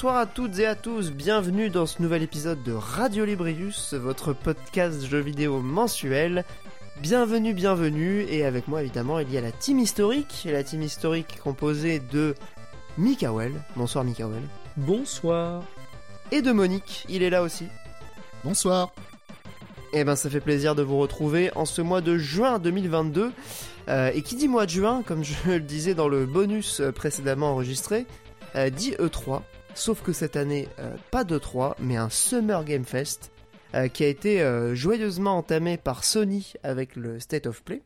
Bonsoir à toutes et à tous, bienvenue dans ce nouvel épisode de Radio Librius, votre podcast jeux vidéo mensuel. Bienvenue, bienvenue, et avec moi évidemment il y a la team historique, et la team historique composée de Mikael, bonsoir Mikael, Bonsoir. et de Monique, il est là aussi. Bonsoir. Eh ben ça fait plaisir de vous retrouver en ce mois de juin 2022. Euh, et qui dit mois de juin, comme je le disais dans le bonus euh, précédemment enregistré, euh, dit E3. Sauf que cette année, euh, pas d'E3, mais un Summer Game Fest euh, qui a été euh, joyeusement entamé par Sony avec le State of Play.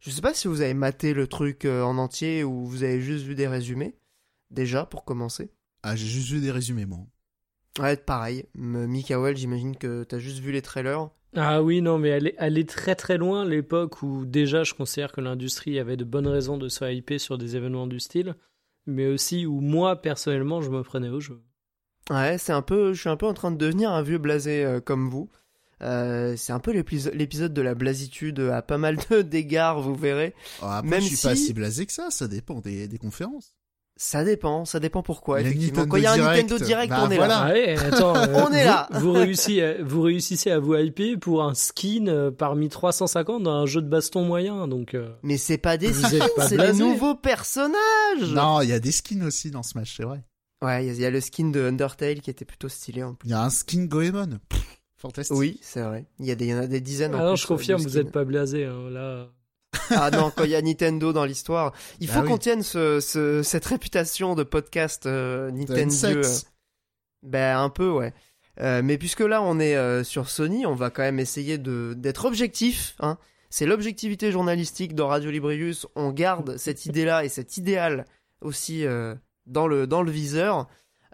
Je sais pas si vous avez maté le truc euh, en entier ou vous avez juste vu des résumés. Déjà, pour commencer. Ah, j'ai juste vu des résumés, moi. Ouais, pareil. Mikael, j'imagine que t'as juste vu les trailers. Ah oui, non, mais elle est, elle est très très loin l'époque où déjà je considère que l'industrie avait de bonnes raisons de se hyper sur des événements du style, mais aussi où moi personnellement je me prenais au jeu. Ouais, c'est un peu, je suis un peu en train de devenir un vieux blasé euh, comme vous. Euh, c'est un peu l'épiso- l'épisode de la blasitude à pas mal de d'égards, vous verrez. Ah, après, Même je suis pas si- si blasé que ça, ça dépend des, des conférences. Ça dépend, ça dépend pourquoi. Il y a effectivement, Nintendo quand il y a un Direct, Nintendo Direct, bah on est voilà. là. Ah ouais, attends, euh, On est vous- là. Vous, réussissez, à- vous réussissez à vous hyper pour un skin euh, parmi 350 dans un jeu de baston moyen, donc euh, Mais c'est pas des skins, c'est des nouveaux personnages. Non, il y a des skins aussi dans Smash, c'est vrai. Ouais, il y a- il y, a le skin de Undertale qui était plutôt stylé en plus. Il y a un skin Goemon. Pff, fantastique. Oui, c'est vrai. Il y a des, il y en a des dizaines. en alors plus, je confirme, euh, vous êtes pas blasé hein, là. Ah non, quand il y a Nintendo dans l'histoire, il Bah faut oui. qu'on tienne ce, ce- cette réputation de podcast euh, Nintendo. N-Sex. Ben un peu ouais. Euh, mais puisque là on est euh, sur Sony, on va quand même essayer de d'être objectif. Hein. C'est l'objectivité journalistique dans Radio Librius. On garde cette idée-là et cet idéal aussi euh, dans le dans le viseur.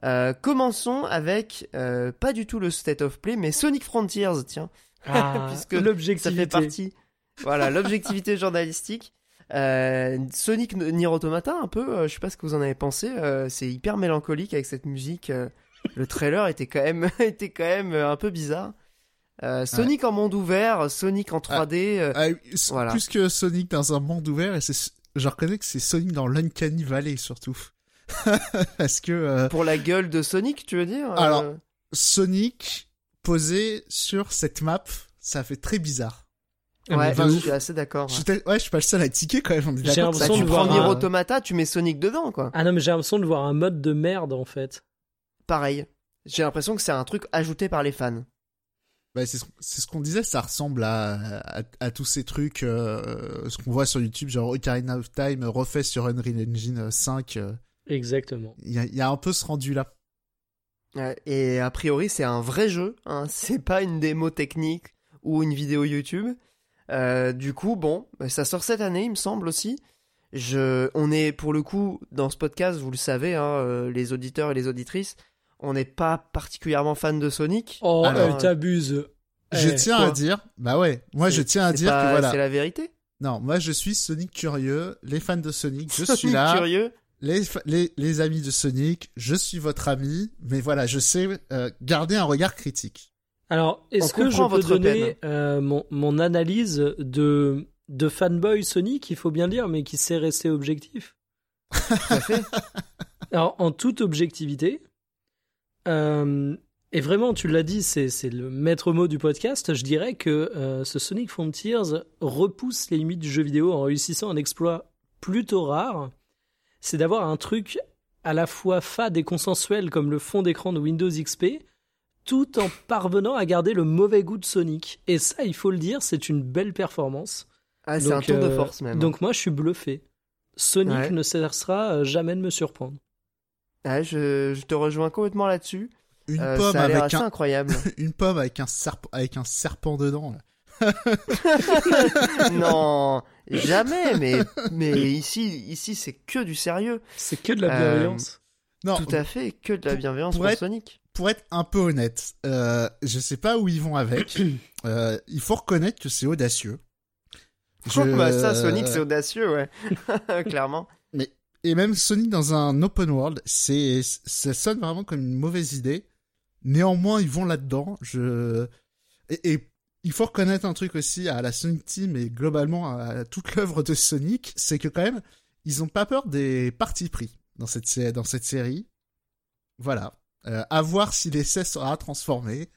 Euh, commençons avec euh, pas du tout le State of Play, mais Sonic Frontiers, tiens, Ah, Puisque ça fait partie. Voilà, l'objectivité journalistique. Euh, Sonic Nier Automata, un peu, euh, je sais pas ce que vous en avez pensé, euh, c'est hyper mélancolique avec cette musique. euh, le trailer était quand même, était quand même un peu bizarre. Sonic en monde ouvert, Sonic en 3D. euh, Ah, Voilà. Plus que Sonic dans un monde ouvert, et c'est, je reconnais que c'est Sonic dans l'Uncanny Valley surtout. Parce que pour la gueule de Sonic, tu veux dire Alors, Sonic posé sur cette map, ça fait très bizarre. Ah, ouais, je ouf. suis assez d'accord. Ouais. je suis pas le seul à tiquer quand même. J'ai l'impression tu de prends voir Nier un- Automata, tu mets Sonic dedans, quoi. Ah non, mais j'ai l'impression de voir un mode de merde en fait. Pareil. J'ai l'impression que c'est un truc ajouté par les fans. Bah, c'est ce, c'est ce qu'on disait, ça ressemble à, à, à tous ces trucs, euh, ce qu'on voit sur YouTube, genre Ocarina of Time refait sur Unreal Engine 5. euh, Exactement. Il y, y a un peu ce rendu-là. Et a priori, c'est un vrai jeu. Hein. C'est pas une démo technique ou une vidéo YouTube. Euh, du coup, bon, bah, ça sort cette année, il me semble aussi. Je, on est pour le coup dans ce podcast, vous le savez, hein, euh, les auditeurs et les auditrices, on n'est pas particulièrement fan de Sonic. Oh, Alors, elle t'abuse. je Eh, tiens quoi à dire, bah ouais, moi je tiens à dire pas- que voilà. c'est la vérité. Non, moi je suis Sonic curieux, les fans de Sonic, je Sonic suis là. curieux. Les, fa- les, les amis de Sonic, je suis votre ami, mais voilà, je sais euh, garder un regard critique. Alors, est-ce que je peux votre donner euh, mon, mon analyse de, de fanboy Sonic, il faut bien dire, mais qui sait rester objectif? Tout à fait. Alors, en toute objectivité, euh, et vraiment, tu l'as dit, c'est c'est le maître mot du podcast, je dirais que euh, ce Sonic Frontiers repousse les limites du jeu vidéo en réussissant un exploit plutôt rare, c'est d'avoir un truc à la fois fade et consensuel comme le fond d'écran de Windows XP, tout en parvenant à garder le mauvais goût de Sonic. Et ça, il faut le dire, c'est une belle performance. Ah, c'est un Donc, tour de euh, force même. Donc moi, je suis bluffé. Sonic Ouais. ne cessera euh, jamais de me surprendre. Ouais, je, je te rejoins complètement là-dessus. Une Euh, pomme ça a l'air avec assez un, incroyable. une pomme avec un serpent, avec un serpent dedans. là. non, jamais. Mais mais ici ici c'est que du sérieux. C'est que de la Euh, bienveillance. Non, Tout à fait, que de la pour- bienveillance pour pour, être- Sonic. Pour être un peu honnête, euh, je sais pas où ils vont avec. Euh, il faut reconnaître que c'est audacieux. Je- bah ça, Sonic, c'est audacieux, ouais. Clairement. Et même Sonic dans un open world, c'est, ça sonne vraiment comme une mauvaise idée. Néanmoins, ils vont là-dedans. Je, et, et il faut reconnaître un truc aussi à la Sonic Team et globalement à toute l'œuvre de Sonic, c'est que quand même, ils ont pas peur des partis pris dans cette, dans cette série. Voilà. Euh, à voir si l'essai sera transformé.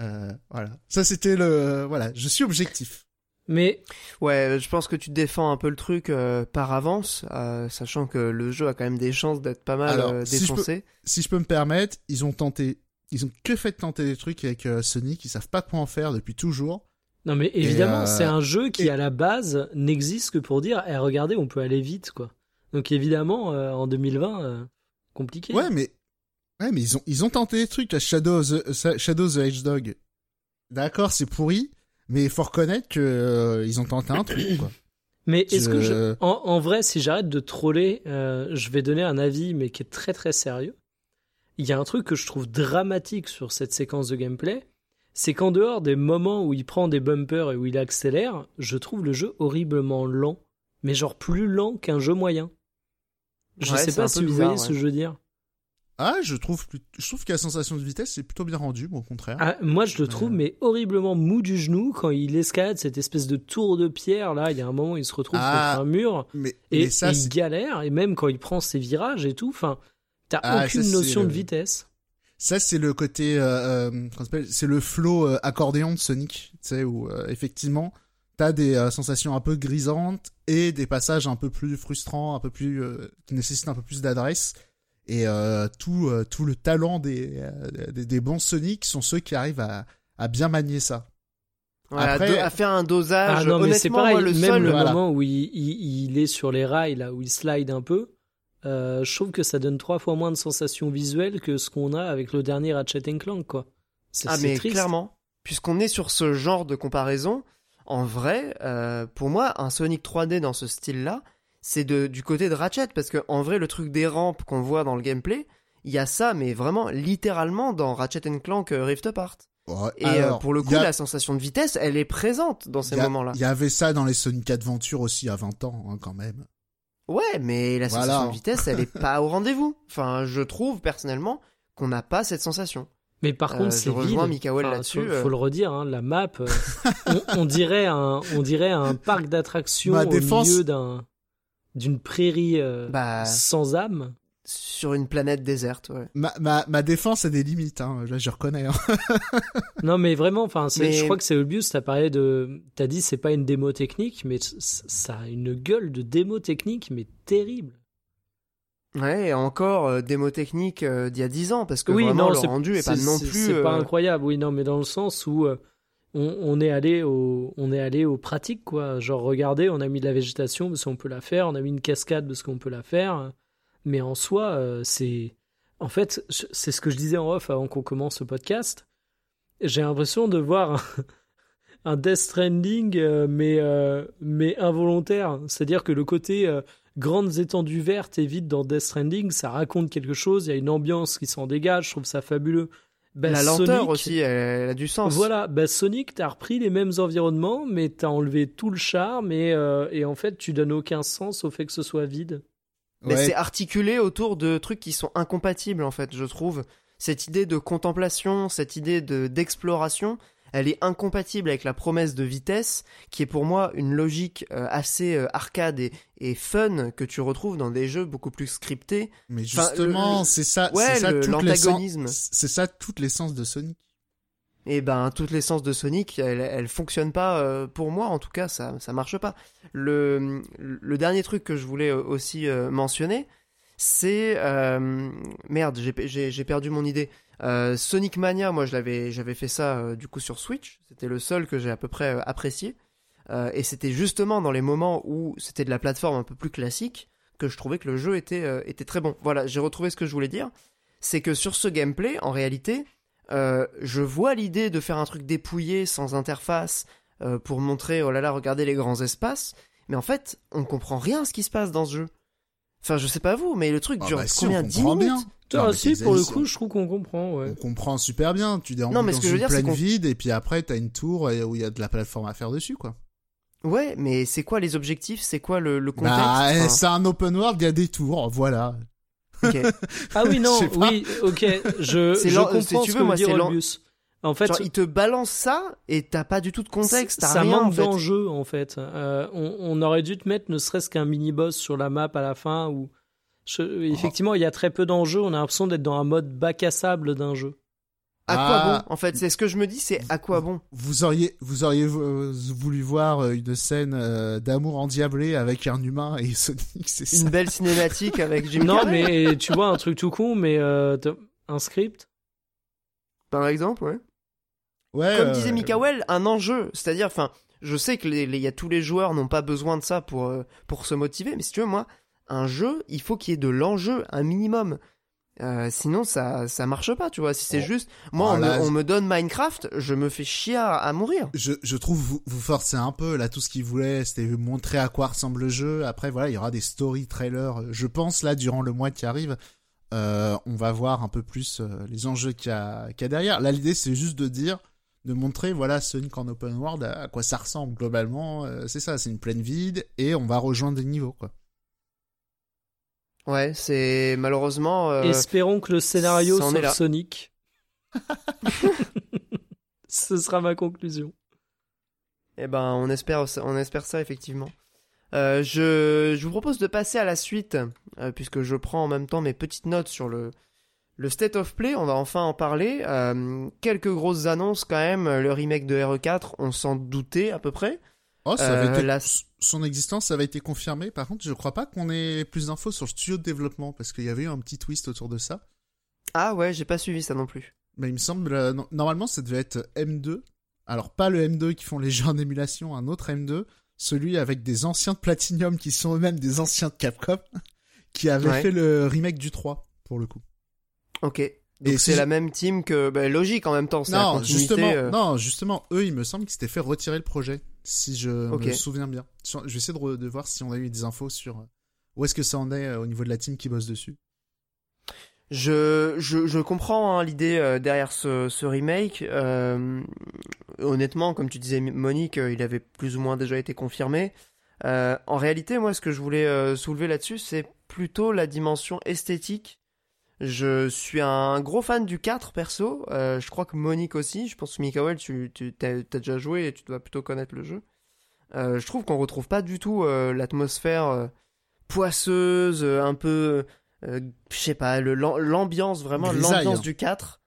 Euh, voilà. Ça, c'était le. Voilà, je suis objectif. Mais Ouais, je pense que tu défends un peu le truc euh, par avance, euh, sachant que le jeu a quand même des chances d'être pas mal Alors, euh, si je peux- défoncé. Si je peux me permettre, ils ont tenté. Ils ont que fait de tenter des trucs avec euh, Sonic. Ils savent pas quoi en faire depuis toujours. non, mais évidemment, euh, c'est un jeu qui et- à la base n'existe que pour dire, eh, regardez, on peut aller vite, quoi. Donc évidemment, euh, en 2020, euh, compliqué. Ouais, mais. Ouais, mais ils ont, ils ont tenté des trucs Shadow the, Shadow the Hedgehog. D'accord, c'est pourri, mais il faut reconnaître que euh, ils ont tenté un truc, quoi. Mais est-ce que Je- je... en, en vrai, si j'arrête de troller, euh, je vais donner un avis, mais qui est très très sérieux. Il y a un truc que je trouve dramatique sur cette séquence de gameplay, c'est qu'en dehors des moments où il prend des bumpers et où il accélère, je trouve le jeu horriblement lent, mais genre plus lent qu'un jeu moyen. Je Ouais, sais pas si vous bizarre, voyez ce que je veux dire. Ah, je trouve, je trouve que la sensation de vitesse c'est plutôt bien rendu, au contraire. Ah, moi, je le trouve, Euh. mais horriblement mou du genou quand il escalade cette espèce de tour de pierre. Là, il y a un moment il se retrouve Ah, contre un mur. mais, Et, mais ça, et il galère, et même quand il prend ses virages et tout, enfin, t'as Ah, aucune ça, notion le- de vitesse. Ça, c'est le côté, euh, euh, c'est le flow euh, accordéon de Sonic, tu sais, où effectivement, t'as des sensations un peu grisantes et des passages un peu plus frustrants, un peu plus, qui nécessitent un peu plus d'adresse. Et euh, tout, euh, tout le talent des, euh, des, des bons Sonic sont ceux qui arrivent à, à bien manier ça. Ouais, à Après- do- à, faire un dosage. Ah non, mais c'est Honnêtement, pareil, moi, le même seul. le voilà. moment où il, il- il est sur les rails, là, où il slide un peu, euh, je trouve que ça donne trois fois moins de sensations visuelles que ce qu'on a avec le dernier Ratchet Clank, quoi. C'est Ah c'est mais triste. clairement, puisqu'on est sur ce genre de comparaison, en vrai, euh, pour moi, un Sonic 3D dans ce style-là, c'est de, du côté de Ratchet, parce que en vrai, le truc des rampes qu'on voit dans le gameplay, il y a ça, mais vraiment littéralement dans Ratchet Clank euh, Rift Apart. Ouais, Et euh, pour le coup, a- la sensation de vitesse, elle est présente dans ces moments-là. Il y avait ça dans les Sonic Adventure aussi à 20 ans, hein, quand même. Ouais, mais la Voilà. sensation de vitesse, elle est pas au rendez-vous. Enfin, je trouve personnellement qu'on n'a pas cette sensation. Mais par Euh, contre, c'est vide. Mikael Enfin, là-dessus, Faut, euh. faut le redire, hein, la map, euh, on, on dirait un, on dirait un parc d'attractions au défense- milieu d'un, d'une prairie euh, Bah, sans âme. sur une planète déserte, ouais. Ma, ma, ma défense a des limites, hein. là je reconnais. Hein. Non, mais vraiment, enfin, Mais- je crois que c'est Olbius. T'as parlé de, t'as dit c'est pas une démo technique, mais ça a une gueule de démo technique, mais terrible. Ouais, et encore euh, démo technique euh, d'il y a 10 ans, parce que oui, vraiment non, le rendu est pas non plus. C'est pas incroyable, oui, non, mais dans le sens où euh, on, est allé on est allé aux pratiques, quoi. Genre, regardez, on a mis de la végétation parce qu'on peut la faire, on a mis une cascade parce qu'on peut la faire, mais en soi, euh, c'est, en fait, c'est ce que je disais en off avant qu'on commence le podcast. J'ai l'impression de voir un, Death Stranding, euh, mais euh, mais involontaire. C'est-à-dire que le côté grandes étendues vertes et vides dans Death Stranding, ça raconte quelque chose. Il y a une ambiance qui s'en dégage. Je trouve ça fabuleux. Bah, la lenteur Sonic- aussi, elle, elle a du sens. Voilà, bah Sonic, t'as repris les mêmes environnements, mais t'as enlevé tout le charme et, euh, et en fait, tu donnes aucun sens au fait que ce soit vide. Mais Ouais. c'est articulé autour de trucs qui sont incompatibles, en fait, je trouve. Cette idée de contemplation, cette idée de d'exploration, elle est incompatible avec la promesse de vitesse, qui est pour moi une logique euh, assez euh, arcade et, et fun que tu retrouves dans des jeux beaucoup plus scriptés. Mais Enfin, justement, le- c'est ça, ouais, c'est ça toute l'essence- l'antagonisme. C'est ça toute l'essence de Sonic. Et ben, toute l'essence de Sonic, elle, elle fonctionne pas euh, pour moi, en tout cas, ça, ça marche pas. Le, le dernier truc que je voulais aussi mentionner, c'est merde, j'ai perdu mon idée. Euh, Sonic Mania, moi, je l'avais, j'avais fait ça euh, du coup sur Switch. C'était le seul que j'ai à peu près euh, apprécié. Et c'était justement dans les moments où c'était de la plateforme un peu plus classique que je trouvais que le jeu était, était très bon. Voilà, j'ai retrouvé ce que je voulais dire. C'est que sur ce gameplay, en réalité, je vois l'idée de faire un truc dépouillé, sans interface, pour montrer, oh là là, regardez les grands espaces. Mais en fait, on comprend rien à ce qui se passe dans ce jeu. Enfin, je sais pas vous, mais le truc Ah dure bah si, combien on 10 comprend minutes bien. Ah, si, pour le coup, je trouve qu'on comprend, ouais. On comprend super bien. Tu déambules Non, mais ce dans que je veux dire, plaine vide et puis après t'as une tour où il y a de la plateforme à faire dessus, quoi. Ouais, mais c'est quoi les objectifs? C'est quoi le, le contexte? Bah, Enfin, c'est un open world, il y a des tours, voilà. ok. Ah oui, non, oui, ok, je, C'est je comprends si tu ce veux, que moi, c'est. En fait, Genre, il te balance ça et t'as pas du tout de contexte, t'as ça rien en manque fait. d'enjeu en fait. Euh, on, on aurait dû te mettre ne serait-ce qu'un mini boss sur la map à la fin ou Je- effectivement, il y a très peu d'enjeux. On a l'impression d'être dans un mode bac à sable d'un jeu. À quoi Ah. bon En fait, c'est ce que je me dis, c'est à quoi bon? Vous auriez, vous auriez euh, voulu voir euh, une scène d'amour endiablé avec un humain et Sonic, c'est ça. Une belle cinématique avec Jim non, Carrey, mais tu vois, un truc tout con, mais euh, un script? par exemple, ouais. Ouais, Comme euh, disait Mikael, un enjeu. C'est-à-dire, enfin, je sais que les, les- y a tous les joueurs n'ont pas besoin de ça pour, euh, pour se motiver, mais si tu veux, moi, un jeu, il faut qu'il y ait de l'enjeu, un minimum. Euh, sinon, ça, ça marche pas, tu vois. Si c'est Oh. juste, moi, Oh on, me, on je- me donne Minecraft, je me fais chier à, à mourir. Je, je trouve vous, vous forcez un peu là tout ce qu'il voulait c'était montrer à quoi ressemble le jeu après voilà il y aura des story trailers je pense là durant le mois qui arrive euh, on va voir un peu plus euh, les enjeux qu'il y, qu'il y a derrière là l'idée c'est juste de dire de montrer voilà Sonic en open world à, à quoi ça ressemble globalement euh, c'est ça c'est une plaine vide et on va rejoindre des niveaux quoi Ouais, c'est malheureusement. euh, Espérons que le scénario là. Sonic. Ce sera ma conclusion. Eh ben, on espère, on espère ça effectivement. Euh, je, je vous propose de passer à la suite, euh, puisque je prends en même temps mes petites notes sur le, le State of Play. On va enfin en parler. Euh, quelques grosses annonces quand même. Le remake de RE4, on s'en doutait à peu près. oh ça avait Euh, été la- son existence avait été confirmée par contre je crois pas qu'on ait plus d'infos sur le studio de développement parce qu'il y avait eu un petit twist autour de ça Ah ouais, j'ai pas suivi ça non plus. Mais il me semble, euh, no- normalement, ça devait être M2. Alors, pas le M2 qui font les jeux en émulation, un autre M2. Celui avec des anciens de Platinum qui sont eux-mêmes des anciens de Capcom, qui avaient Ouais. fait le remake du 3, pour le coup. Ok. Donc Et c'est si- la même team que. bah, logique en même temps, c'est la Non, continuité. justement, euh. non, justement, eux, il me semble qu'ils s'étaient fait retirer le projet, si je me souviens bien. Je vais essayer de, voir si on a eu des infos sur euh, où est-ce que ça en est euh, au niveau de la team qui bosse dessus. Je, je, je comprends hein, l'idée derrière ce, ce remake. Euh, honnêtement, comme tu disais, Monique, il avait plus ou moins déjà été confirmé. Euh, en réalité, moi, ce que je voulais soulever là-dessus, c'est plutôt la dimension esthétique. Je suis un gros fan du 4 perso. Euh, je crois que Monique aussi. Je pense que Mikael, tu, tu as, déjà joué et tu dois plutôt connaître le jeu. Euh, je trouve qu'on retrouve pas du tout euh, l'atmosphère poisseuse, un peu, je sais pas, l'ambiance vraiment, l'ambiance hein. du 4.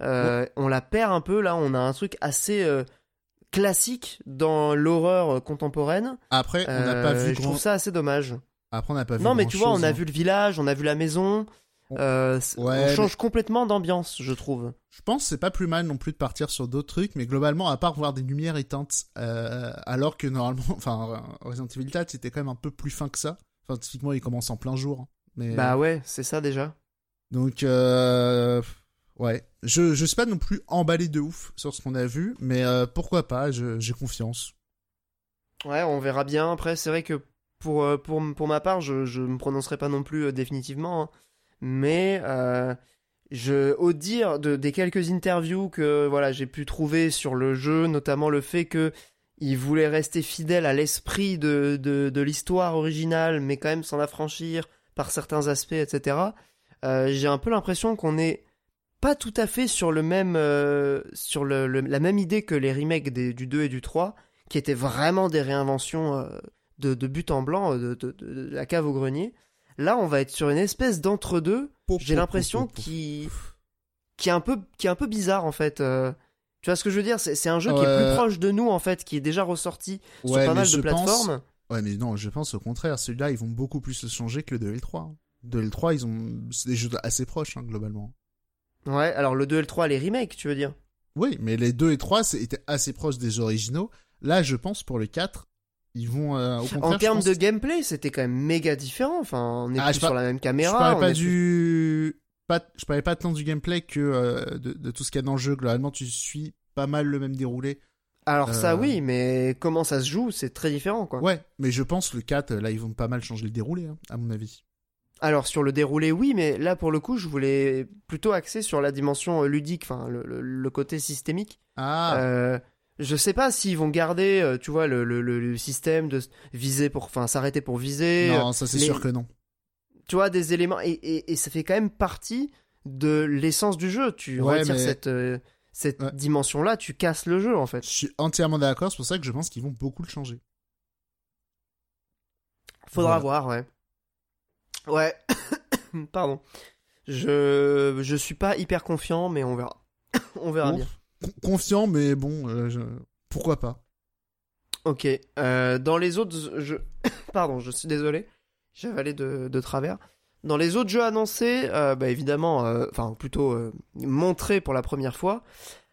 Euh, On la perd un peu là. On a un truc assez classique dans l'horreur contemporaine. Après, on n'a pas vu je grand... trouve ça assez dommage. Après, on n'a pas vu Non, mais tu vois, on a hein. vu le village, on a vu la maison. On- Euh, Ouais, on change complètement d'ambiance, je trouve. Je pense que c'est pas plus mal non plus de partir sur d'autres trucs, mais globalement, à part voir des lumières éteintes, euh, alors que normalement, enfin, Resident Evil 4, c'était quand même un peu plus fin que ça. Enfin, typiquement, il commence en plein jour. hein. Mais, Bah ouais, c'est ça déjà. Donc, euh, ouais. Je, je suis pas non plus emballé de ouf sur ce qu'on a vu, mais pourquoi pas, j'ai confiance. Ouais, on verra bien. Après, c'est vrai que pour, pour, pour ma part, je, je me prononcerai pas non plus définitivement. hein. Mais euh, je, au dire de, des quelques interviews que voilà, j'ai pu trouver sur le jeu, notamment le fait que il voulait rester fidèle à l'esprit de, l'histoire originale, mais quand même s'en affranchir par certains aspects, etc. euh, j'ai un peu l'impression qu'on est pas tout à fait sur le même euh, sur la même idée que les remakes du 2 et du 3 qui étaient vraiment des réinventions de, but en blanc, de la cave au grenier. Là, on va être sur une espèce d'entre-deux, j'ai l'impression, qui, qui, est un peu, qui est un peu bizarre, en fait. euh. tu vois ce que je veux dire? C'est un jeu qui est plus proche de nous, en fait, qui est déjà ressorti sur pas mal de pense- plateformes. Ouais, mais non, je pense au contraire, celui-là, ils vont beaucoup plus le changer que le 2 et le 3. hein. 2 et le 3, ils ont, c'est des jeux assez proches, hein, globalement. Ouais, alors le 2 et le 3, les remakes, tu veux dire? Oui, mais les 2 et 3 c'était assez proches des originaux. Là, je pense pour le 4, ils vont euh, au contraire. En je termes pense- de gameplay, c'était quand même méga différent. Enfin, on est Ah, plus je sur la même je caméra. parlais on pas plus- du pas je parlais pas tant du gameplay que euh, de, de tout ce qu'il y a dans le jeu. Globalement, tu suis pas mal le même déroulé. Alors ça, Euh. oui, mais comment ça se joue, c'est très différent, quoi. Ouais, mais je pense le 4, là, ils vont pas mal changer le déroulé, hein, à mon avis. Alors sur le déroulé, oui, mais là pour le coup, je voulais plutôt axer sur la dimension ludique, enfin le, le- le côté systémique. Ah, Euh, je sais pas s'ils vont garder, euh, tu vois, le, le- le- le système de viser pour, enfin s'arrêter pour viser. euh, non, ça c'est les- sûr que non. Tu vois des éléments et, et- et ça fait quand même partie de l'essence du jeu. Tu Ouais, retires mais- cette euh, cette Ouais. dimension-là, tu casses le jeu en fait. Je suis entièrement d'accord, c'est pour ça que je pense qu'ils vont beaucoup le changer. Faudra Voilà. voir, ouais. Ouais, pardon. Je je suis pas hyper confiant, mais on verra. on verra bien. Con- Confiant, mais bon, euh, pourquoi pas. Ok. euh, dans les autres, je pardon, je suis désolé. J'ai avalé de, travers. Dans les autres jeux annoncés, euh, bah évidemment, enfin plutôt montrés pour la première fois,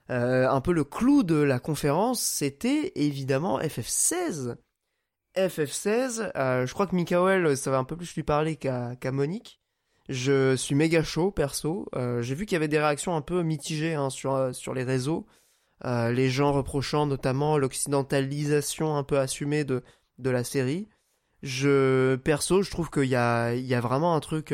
un peu le clou de la conférence, c'était évidemment FF16. FF16, euh, je crois que Mikael, ça va un peu plus lui parler qu'à qu'à Monique. Je suis méga chaud, perso. Euh, J'ai vu qu'il y avait des réactions un peu mitigées hein, sur, euh, sur les réseaux. Euh, les gens reprochant notamment l'occidentalisation un peu assumée de, de la série. Je, perso, je trouve qu'il y a, y a vraiment un truc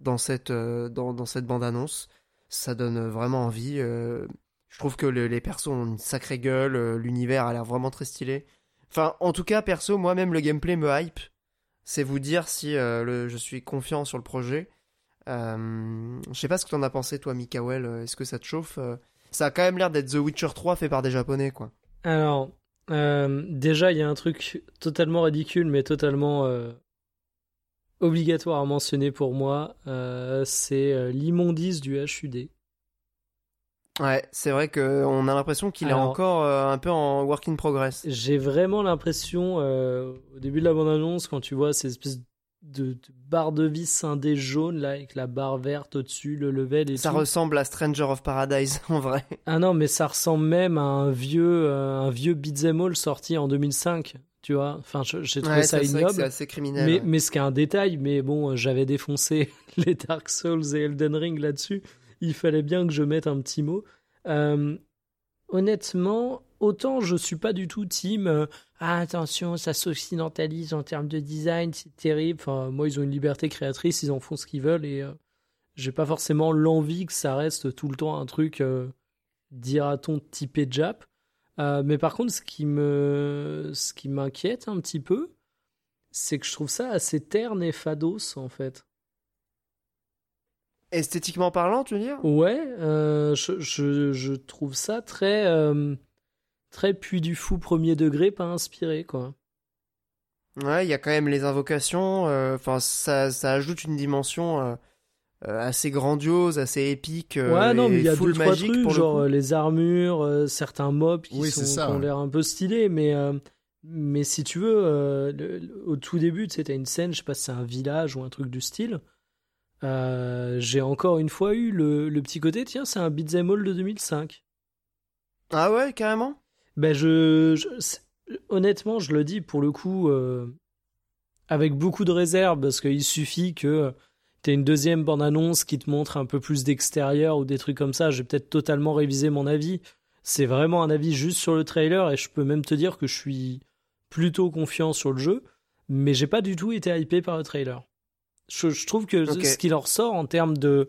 dans cette, dans, dans cette bande-annonce. Ça donne vraiment envie. je trouve que le- les persos ont une sacrée gueule. L'univers a l'air vraiment très stylé. Enfin, en tout cas, perso, moi-même, le gameplay me hype. C'est vous dire si le, je suis confiant sur le projet. Euh, je sais pas ce que t'en as pensé, toi, Mikael. euh, Est-ce que ça te chauffe euh? Ça a quand même l'air d'être The Witcher 3 fait par des Japonais, quoi. Alors, euh, déjà, il y a un truc totalement ridicule, mais totalement euh, obligatoire à mentionner pour moi. c'est l'immondice du HUD. Ouais, c'est vrai qu'on a l'impression qu'il est encore euh, un peu en work in progress. J'ai vraiment l'impression, euh, au début de la bande-annonce, quand tu vois ces espèces de, de barres de vis scindées jaunes, là, avec la barre verte au-dessus, le level et Ça tout. ressemble à Stranger of Paradise, en vrai. Ah non, mais ça ressemble même à un vieux, euh, un vieux beat'em all sorti en 2005, tu vois. Enfin, j'ai trouvé Ouais, ça ignoble. c'est assez criminel. Mais, ouais. mais ce qui est un détail, mais bon, j'avais défoncé les Dark Souls et Elden Ring là-dessus. Il fallait bien que je mette un petit mot. Euh, honnêtement, autant je suis pas du tout team. euh, ah, attention, ça s'occidentalise en termes de design, c'est terrible. Enfin, moi, ils ont une liberté créatrice, ils en font ce qu'ils veulent et euh, j'ai pas forcément l'envie que ça reste tout le temps un truc, euh, dira-t-on, typé Jap. Euh, mais par contre, ce qui me, ce qui m'inquiète un petit peu, c'est que je trouve ça assez terne et fados en fait. Esthétiquement parlant, tu veux dire? Ouais, euh, je, je, je trouve ça très, euh, très puits du fou premier degré, pas inspiré quoi. Ouais, il y a quand même les invocations. euh, Enfin, ça, ça ajoute une dimension euh, euh, assez grandiose, assez épique. euh, ouais, non, mais il y a deux trois magique trucs, pour genre les armures, euh, certains mobs qui, Oui, sont, ça, qui ont ouais. l'air un peu stylés, mais euh, mais si tu veux, euh, le- le- au tout début, tu sais, t'as une scène, je sais pas si c'est un village ou un truc du style. Euh, J'ai encore une fois eu le, le petit côté, tiens, c'est un beat'em all de 2005. Ah ouais, carrément? Ben je, honnêtement, je le dis pour le coup euh, avec beaucoup de réserve parce qu'il suffit que tu une deuxième bande-annonce qui te montre un peu plus d'extérieur ou des trucs comme ça. J'ai peut-être totalement révisé mon avis. C'est vraiment un avis juste sur le trailer et je peux même te dire que je suis plutôt confiant sur le jeu, mais j'ai pas du tout été hypé par le trailer. Je, je trouve que ce qui leur sort en termes de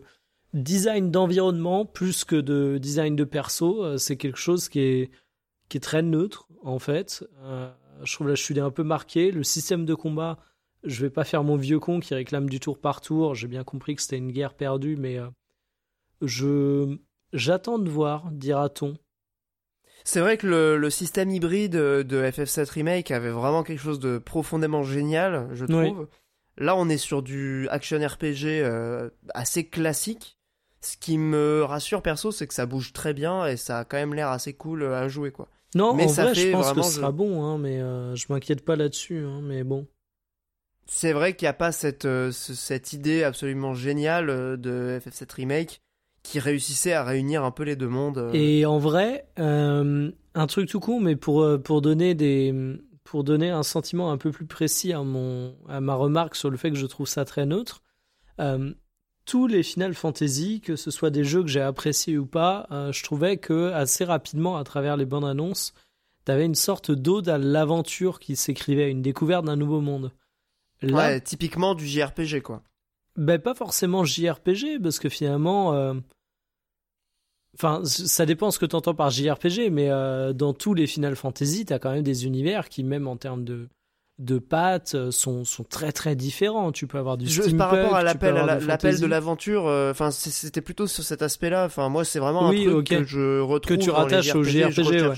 design d'environnement plus que de design de perso, euh, c'est quelque chose qui est qui est très neutre en fait. Euh, je trouve la chute est un peu marquée. Le système de combat, je vais pas faire mon vieux con qui réclame du tour par tour. J'ai bien compris que c'était une guerre perdue, mais euh, je j'attends de voir, dira-t-on. C'est vrai que le, le système hybride de FF7 Remake avait vraiment quelque chose de profondément génial, je Oui. trouve. Là, on est sur du action RPG euh, assez classique. Ce qui me rassure perso, c'est que ça bouge très bien et ça a quand même l'air assez cool à jouer, quoi. Non, Mais en ça vrai, je pense que ce sera bon, hein, mais euh, je m'inquiète pas là-dessus. hein, mais bon. C'est vrai qu'il n'y a pas cette, euh, ce- cette idée absolument géniale euh, de FF7 Remake qui réussissait à réunir un peu les deux mondes. euh. Et en vrai, un truc tout con, mais pour, pour, donner des, pour donner un sentiment un peu plus précis à, mon, à ma remarque sur le fait que je trouve ça très neutre, euh, tous les Final Fantasy, que ce soit des jeux que j'ai appréciés ou pas, euh, je trouvais que assez rapidement, à travers les bandes annonces, t'avais une sorte d'ode à l'aventure qui s'écrivait, une découverte d'un nouveau monde. Là, Ouais, typiquement du JRPG, quoi. ben, pas forcément JRPG, parce que finalement. euh, Enfin, ça dépend ce que tu entends par JRPG, mais euh, dans tous les Final Fantasy, tu as quand même des univers qui, même en termes de, de pattes, euh, sont, sont très très différents. Tu peux avoir du Je- steampunk, par rapport à tu l'appel, à de l'aventure, euh, enfin c'était plutôt sur cet aspect-là. Enfin moi c'est vraiment Oui, un truc que je retrouve tu dans les rattaches au JRPG, ouais.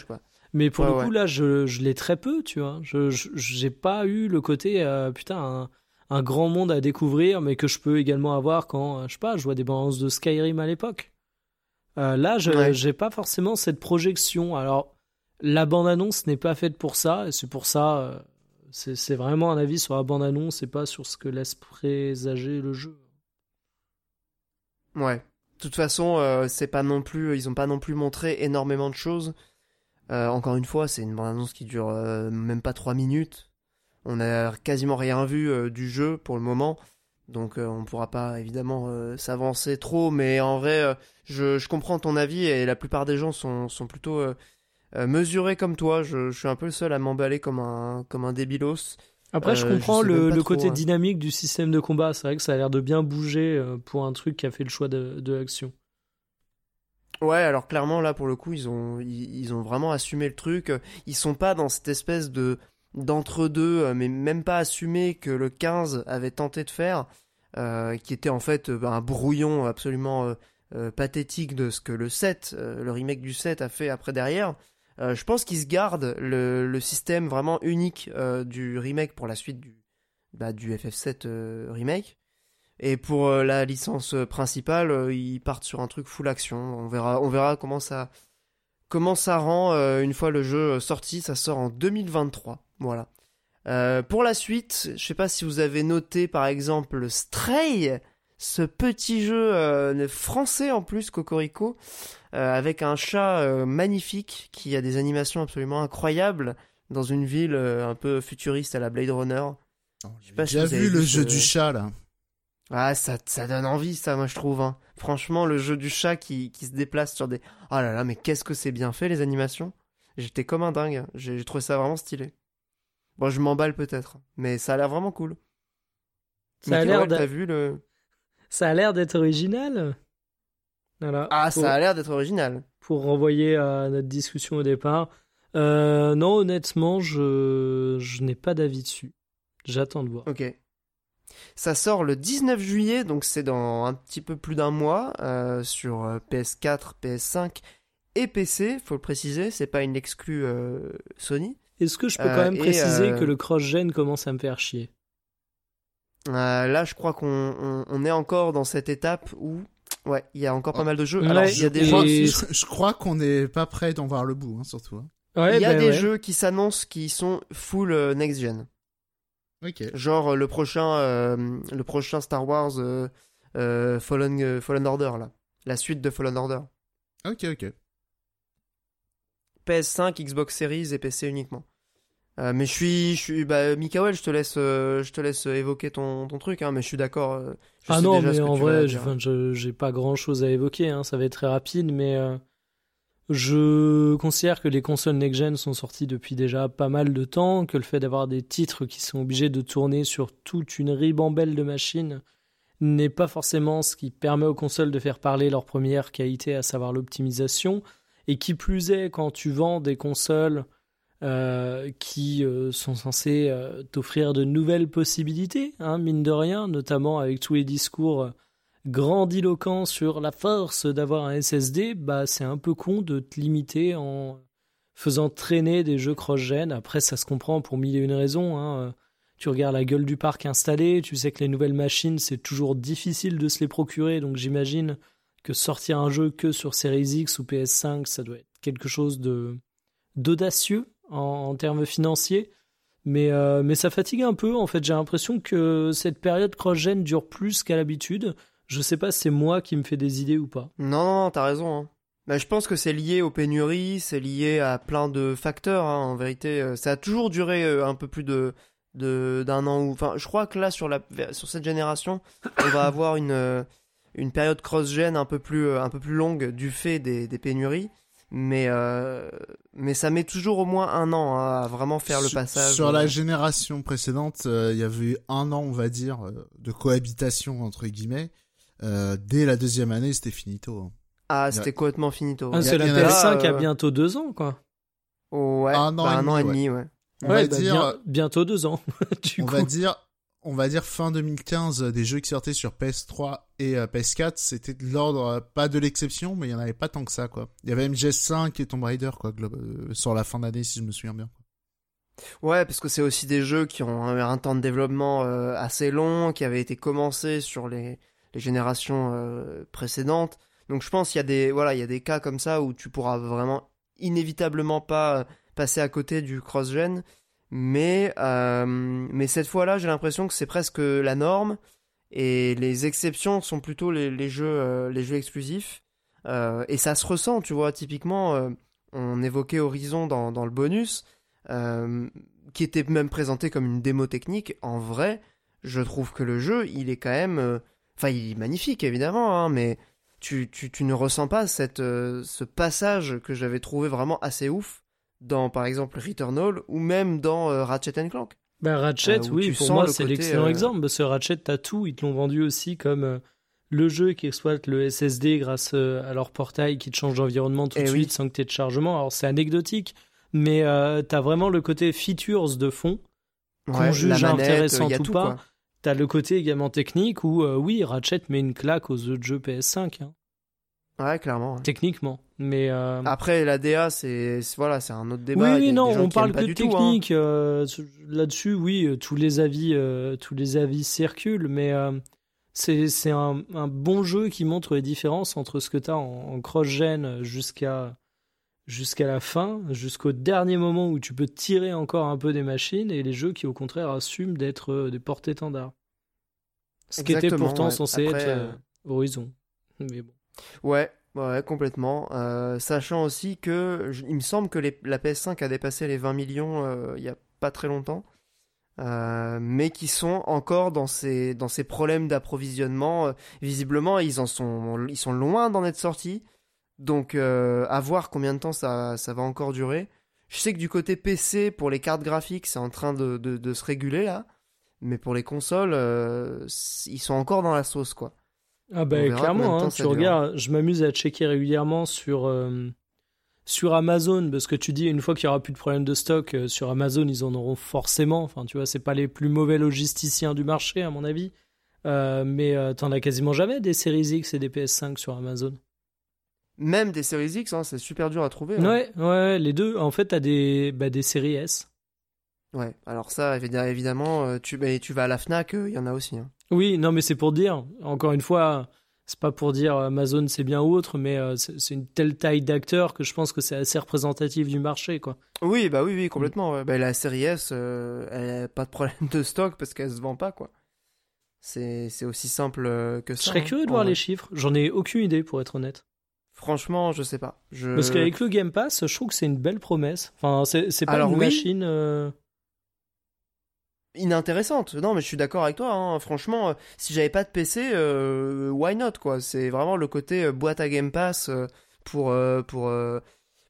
Mais pour Ouais, le coup, ouais. là, je, je l'ai très peu, tu vois. Je j'ai pas eu le côté, euh, putain, un, un grand monde à découvrir, mais que je peux également avoir quand, je sais pas, je vois des bandes de Skyrim à l'époque. là, je j'ai pas forcément cette projection. Alors, la bande-annonce n'est pas faite pour ça, et c'est pour ça, c'est vraiment un avis sur la bande-annonce et pas sur ce que laisse présager le jeu. Ouais. De toute façon, euh, c'est pas non plus, ils ont pas non plus montré énormément de choses. Euh, encore une fois, c'est une bande-annonce qui dure euh, même pas 3 minutes. On a quasiment rien vu du jeu pour le moment. Donc on pourra pas évidemment s'avancer trop, mais en vrai, je, je, comprends ton avis et la plupart des gens sont, sont plutôt mesurés comme toi. Je, je, suis un peu le seul à m'emballer comme un, comme un débilos. Après, je euh, comprends le, le côté hein. dynamique du système de combat. C'est vrai que ça a l'air de bien bouger euh, pour un truc qui a fait le choix de, de l'action. Ouais, alors clairement là pour le coup ils ont ils, ont vraiment assumé le truc. Ils sont pas dans cette espèce de d'entre-deux, euh, mais même pas assumé que le 15 avait tenté de faire, euh, qui était en fait un brouillon absolument euh, pathétique de ce que le 7, le remake du 7 a fait après derrière. Euh, je pense qu'ils se gardent le, système vraiment unique euh, du remake pour la suite du, bah, du FF7 euh, remake. Et pour la licence principale, ils partent sur un truc full action. On verra, on verra comment ça, comment ça rend une fois le jeu sorti. Ça sort en 2023. Voilà. pour la suite, je sais pas si vous avez noté par exemple Stray, ce petit jeu français en plus, Cocorico. Euh, avec un chat euh, magnifique qui a des animations absolument incroyables dans une ville euh, un peu futuriste à la Blade Runner. J'ai déjà vu le jeu du chat là. Ah, ça, ça donne envie, ça, moi je trouve. Hein. Franchement, le jeu du chat qui, qui se déplace sur des. Oh là là, mais qu'est-ce que c'est bien fait les animations J'étais comme un dingue. J'ai trouvé ça vraiment stylé. Bon, je m'emballe peut-être, mais ça a l'air vraiment cool. Ça a l'air d'être. vu le. Ça a l'air d'être original ah, ça a l'air d'être original. Pour renvoyer à notre discussion au départ. Euh, non, honnêtement, je, je n'ai pas d'avis dessus. J'attends de voir. Ok. Ça sort le 19 juillet, donc c'est dans un petit peu plus d'un mois, euh, sur euh, PS4, PS5 et PC, faut le préciser, c'est pas une exclue Sony. Est-ce que je peux quand même préciser que le cross-gen commence à me faire chier? Là, je crois qu'on on est encore dans cette étape où Ouais, il y a encore pas mal de jeux. Alors, il y a des Je, crois qu'on n'est pas prêt d'en voir le bout, hein, surtout. Hein. il y a ben des jeux qui s'annoncent qui sont full euh, next gen. Ok. Genre euh, le prochain, euh, le prochain Star Wars Fallen, Fallen Order là, la suite de Fallen Order. Ok, ok. PS5, Xbox Series et PC uniquement. Euh, mais je suis, je suis, bah, Mikael, je te laisse, euh, je te laisse évoquer ton, ton truc, hein, mais je suis d'accord. Euh, ah non, mais en vrai, j'ai pas grand chose à évoquer, hein, ça va être très rapide, mais je considère que les consoles next-gen sont sorties depuis déjà pas mal de temps, que le fait d'avoir des titres qui sont obligés de tourner sur toute une ribambelle de machines n'est pas forcément ce qui permet aux consoles de faire parler leur première qualité, à savoir l'optimisation, et qui plus est, quand tu vends des consoles euh, qui euh, sont censés euh, t'offrir de nouvelles possibilités, hein, mine de rien, notamment avec tous les discours grandiloquents sur la force d'avoir un SSD, bah c'est un peu con de te limiter en faisant traîner des jeux cross-gen. Après, ça se comprend pour mille et une raisons. Hein. Tu regardes la gueule du parc installé, tu sais que les nouvelles machines, c'est toujours difficile de se les procurer, donc j'imagine que sortir un jeu que sur Series X ou PS5, ça doit être quelque chose de d'audacieux en, termes financiers. Mais, euh, mais ça fatigue un peu, en fait. J'ai l'impression que cette période cross-gen dure plus qu'à l'habitude. Je sais pas si c'est moi qui me fais des idées ou pas. Non, non, t'as raison. Hein. Bah, je pense que c'est lié aux pénuries, c'est lié à plein de facteurs. Hein, en vérité, euh, ça a toujours duré euh, un peu plus de d'un an ou enfin je crois que là sur la sur cette génération on va avoir une une période cross-gen un peu plus un peu plus longue du fait des, des pénuries mais euh, mais ça met toujours au moins un an hein, à vraiment faire le passage. Sur la euh. génération précédente, euh, il y avait eu un an, on va dire, de cohabitation entre guillemets. dès la deuxième année, c'était finito. Hein. Ah, c'était complètement finito. Ah, c'est la PS5 qui a bientôt deux ans, quoi. ouais, un an, bah, et, demi, ouais. On va bah, dire bientôt deux ans. on va dire on va dire fin 2015, euh, des jeux qui sortaient sur PS3 et euh, PS4, c'était de l'ordre, euh, pas de l'exception, mais il y en avait pas tant que ça, quoi. Il y avait MGS5 et Tomb Raider, quoi, sur la fin d'année, si je me souviens bien. Ouais, parce que c'est aussi des jeux qui ont un, temps de développement assez long, qui avaient été commencés sur les, générations précédentes. Donc je pense qu'il y a des voilà, il y a des cas comme ça où tu pourras vraiment inévitablement pas passer à côté du cross-gen. Mais, euh, mais cette fois-là, j'ai l'impression que c'est presque la norme. Et les exceptions sont plutôt les, jeux, euh, les jeux exclusifs. Euh, et ça se ressent, tu vois. Typiquement, euh, on évoquait Horizon dans, dans le bonus, qui était même présenté comme une démo technique. En vrai, je trouve que le jeu, il est quand même... Enfin, il est magnifique, évidemment, hein, mais tu, tu, tu ne ressens pas cette, euh, ce passage que j'avais trouvé vraiment assez ouf dans, par exemple, Returnal ou même dans euh, Ratchet Clank. Bah, Ratchet, Euh, oui, tu pour moi, le c'est l'excellent euh, exemple. Parce que Ratchet, t'as tout. Ils te l'ont vendu aussi comme euh, le jeu qui exploite le SSD grâce à leur portail qui te change d'environnement tout de Eh suite oui. sans que t'aies de chargement. Alors, c'est anecdotique, mais t'as vraiment le côté features de fond. Qu'on juge intéressant ou tout, pas. quoi. T'as le côté également technique où, euh, oui, Ratchet met une claque aux jeux PS5, hein, Ouais, clairement. ouais. techniquement. Mais euh, Après, la DA, c'est voilà, c'est un autre oui, débat. Oui, des non, on parle que de hein. technique. euh, Là-dessus, oui, euh, tous les avis, euh, tous les avis circulent, mais c'est un, un bon jeu qui montre les différences entre ce que tu as en, en cross-gen jusqu'à jusqu'à la fin, jusqu'au dernier moment où tu peux tirer encore un peu des machines, et les jeux qui, au contraire, assument d'être des porte-étendards. Ce qui était pourtant ouais. censé Après, être Horizon. Mais bon. Ouais, ouais, complètement. Euh, sachant aussi que il me semble que la PS5 a dépassé les 20 millions euh, il y a pas très longtemps, Euh, mais qui sont encore dans ces problèmes d'approvisionnement. Visiblement, ils en sont ils sont loin d'en être sortis. Donc, à voir combien de temps ça va encore durer. Je sais que du côté PC, pour les cartes graphiques, c'est en train de, se réguler là. Mais pour les consoles, ils sont encore dans la sauce, quoi. Ah On bah clairement, hein, tu dure. regardes, je m'amuse à checker régulièrement sur, euh, sur Amazon, parce que tu dis une fois qu'il y aura plus de problème de stock, euh, sur Amazon ils en auront forcément, enfin tu vois, c'est pas les plus mauvais logisticiens du marché à mon avis, Euh, mais t'en as quasiment jamais des séries X et des PS5 sur Amazon. Même des séries X, hein, c'est super dur à trouver. hein. Ouais, ouais, les deux, en fait t'as des, bah, des séries S. Ouais, alors ça, évi- évidemment, euh, tu, bah, tu vas à la Fnac, il y en a aussi. hein. Oui, non mais c'est pour dire, encore une fois, c'est pas pour dire Amazon c'est bien ou autre, mais euh, c'est une telle taille d'acteurs que je pense que c'est assez représentatif du marché, quoi. Oui, bah oui, oui, complètement. ouais. Bah, la série S, euh, elle a pas de problème de stock parce qu'elle se vend pas, quoi. C'est aussi simple euh, que Je ça. serais hein, curieux de voir vrai. les chiffres. J'en ai aucune idée pour être honnête. Franchement, je sais pas. Je... Parce qu'avec le Game Pass, je trouve que c'est une belle promesse. Enfin, c'est c'est pas Alors une oui. machine. Inintéressante. Non, mais je suis d'accord avec toi. hein. Franchement, euh, si j'avais pas de PC, euh, why not quoi? C'est vraiment le côté euh, boîte à Game Pass euh, pour euh, pour euh,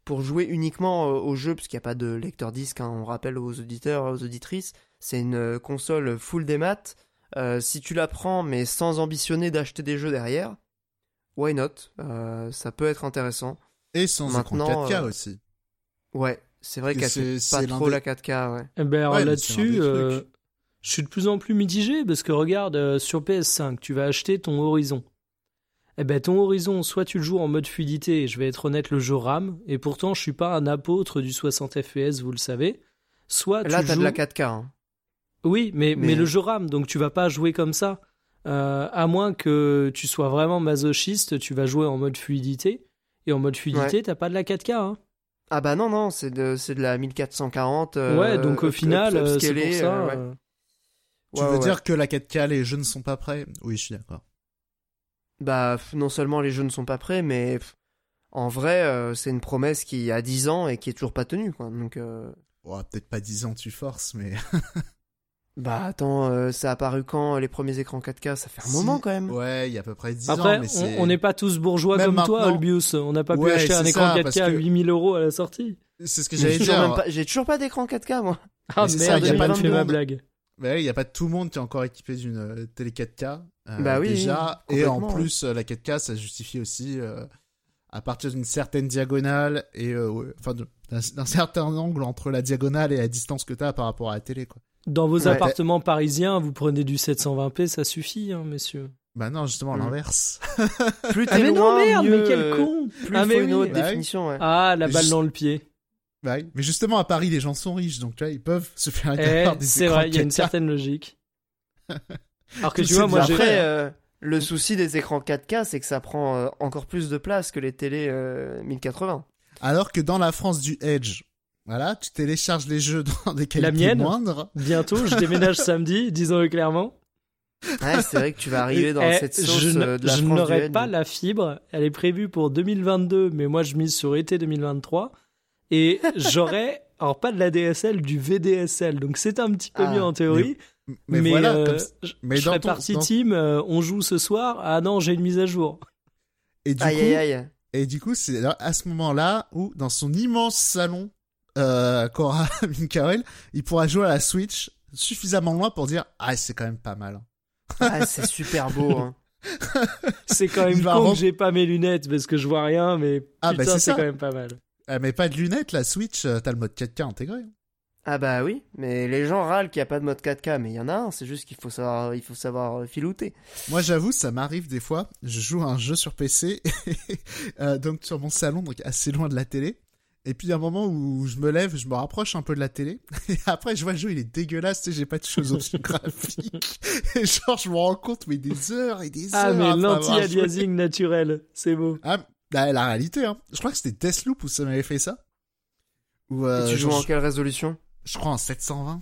pour jouer uniquement euh, au jeu, parce qu'il n'y a pas de lecteur disque. hein. on rappelle aux auditeurs, aux auditrices, c'est une euh, console full des maths. Euh, si tu la prends, mais sans ambitionner d'acheter des jeux derrière, why not? Euh, Ça peut être intéressant. Et sans Maintenant, écran 4K euh, aussi. Ouais, c'est vrai qu'elle c'est- pas trop des- la 4K. Ouais. eh ben, alors Ouais, là-dessus, euh. Je suis de plus en plus mitigé parce que regarde, euh, sur PS5, tu vas acheter ton Horizon. Eh ben, ton Horizon, soit tu le joues en mode fluidité, et je vais être honnête, le jeu rame, et pourtant je suis pas un apôtre du 60 FPS, vous le savez. Soit Là, tu t'as joues... de la 4K. hein. Oui, mais, mais... Mais- le jeu rame, donc tu vas pas jouer comme ça. Euh, à moins que tu sois vraiment masochiste, tu vas jouer en mode fluidité. Et en mode fluidité, t'as pas de la 4K. Hein. Ah bah non, non, c'est de, de la 1440. euh, ouais, donc au final, c'est pour ça. ouais. Tu Ouais, veux ouais. dire que la 4K, les jeux ne sont pas prêts? Oui, je suis d'accord. Bah, non seulement les jeux ne sont pas prêts, mais en vrai, euh, c'est une promesse qui a 10 ans et qui est toujours pas tenue, quoi. Donc, euh, Oh, Peut-être pas 10 ans, tu forces, mais. bah attends, euh, ça a apparu quand les premiers écrans 4K Ça fait un Si, moment quand même. Ouais, il y a à peu près 10 Après, ans, mais on- n'est pas tous bourgeois Même comme toi, Albius. On n'a pas pu acheter un écran ça, 4K parce à que- 8000 euros à la sortie. C'est ce que J'ai j'allais toujours, dire. j'ai toujours pas d'écran 4K, moi. Ah Mais merde, j'ai pas fait ma monde. blague. Il n'y a pas tout le monde qui est encore équipé d'une euh, télé 4K. euh, Bah oui, Déjà. et en plus, euh, la 4K, ça justifie aussi euh, à partir d'une certaine diagonale et euh, ouais, enfin d'un certain angle entre la diagonale et la distance que tu as par rapport à la télé, quoi. Dans vos Ouais. appartements parisiens, vous prenez du 720p, ça suffit, hein, messieurs. Bah non, justement, Mm. l'inverse. Plus t'es Ah mais non, loin, merde, mieux, mais quel con Plus Ah faut une oui. haute Bah oui. définition, ouais. Ah, la balle Juste- dans le pied. Oui. Mais justement, à Paris, les gens sont riches, donc tu vois, ils peuvent se permettre Eh, d'avoir des c'est vrai, il y a une 4K. certaine logique. Alors que tu vois, moi, j'ai... euh, le souci des écrans 4K, c'est que ça prend euh, encore plus de place que les télés euh, 1080. Alors que dans la France du Edge, voilà, tu télécharges les jeux dans des qualités mienne moindres. Bientôt, je déménage samedi, disons-le clairement. Ouais, c'est vrai que tu vas arriver dans Eh, cette sauce je, euh, de la je n'aurai pas la fibre. Elle est prévue pour 2022, mais moi je mise sur été 2023. Et j'aurai, alors pas de la DSL, du VDSL. Donc c'est un petit peu Ah, mieux en théorie. Mais, Mais, voilà, euh, comme- je, mais je dans serais ton- parti dans- team, euh, on joue ce soir. Ah non, j'ai une mise à jour. et du Aïe coup, aïe aïe. et du coup, c'est là- à ce moment-là où, dans son immense salon, euh, qu'aura Michael, il pourra jouer à la Switch suffisamment loin pour dire, ah, c'est quand même pas mal. Ah, c'est super beau. hein. C'est quand même con rem- que j'ai pas mes lunettes parce que je vois rien, mais Ah, bah, putain, c'est c'est quand même pas mal. Ah, mais pas de lunettes, la Switch, euh, t'as le mode 4K intégré. Ah bah oui, mais les gens râlent qu'il n'y a pas de mode 4K, mais il y en a un, c'est juste qu'il faut savoir, il faut savoir euh, filouter. Moi, j'avoue, ça m'arrive des fois. Je joue à un jeu sur PC, euh, donc sur mon salon, donc assez loin de la télé. Et puis, il y a un moment où je me lève, je me rapproche un peu de la télé. Et après, je vois le jeu, il est dégueulasse, tu sais, j'ai pas de choses options graphiques. Et genre, je me rends compte, mais des heures et des Ah, heures. mais avoir joué. l'anti-aliasing naturel, c'est beau. Ah, bah, la réalité, hein. Je crois que c'était Deathloop où ça m'avait fait ça. Ou, euh, Et tu joues en quelle résolution? Je crois en 720.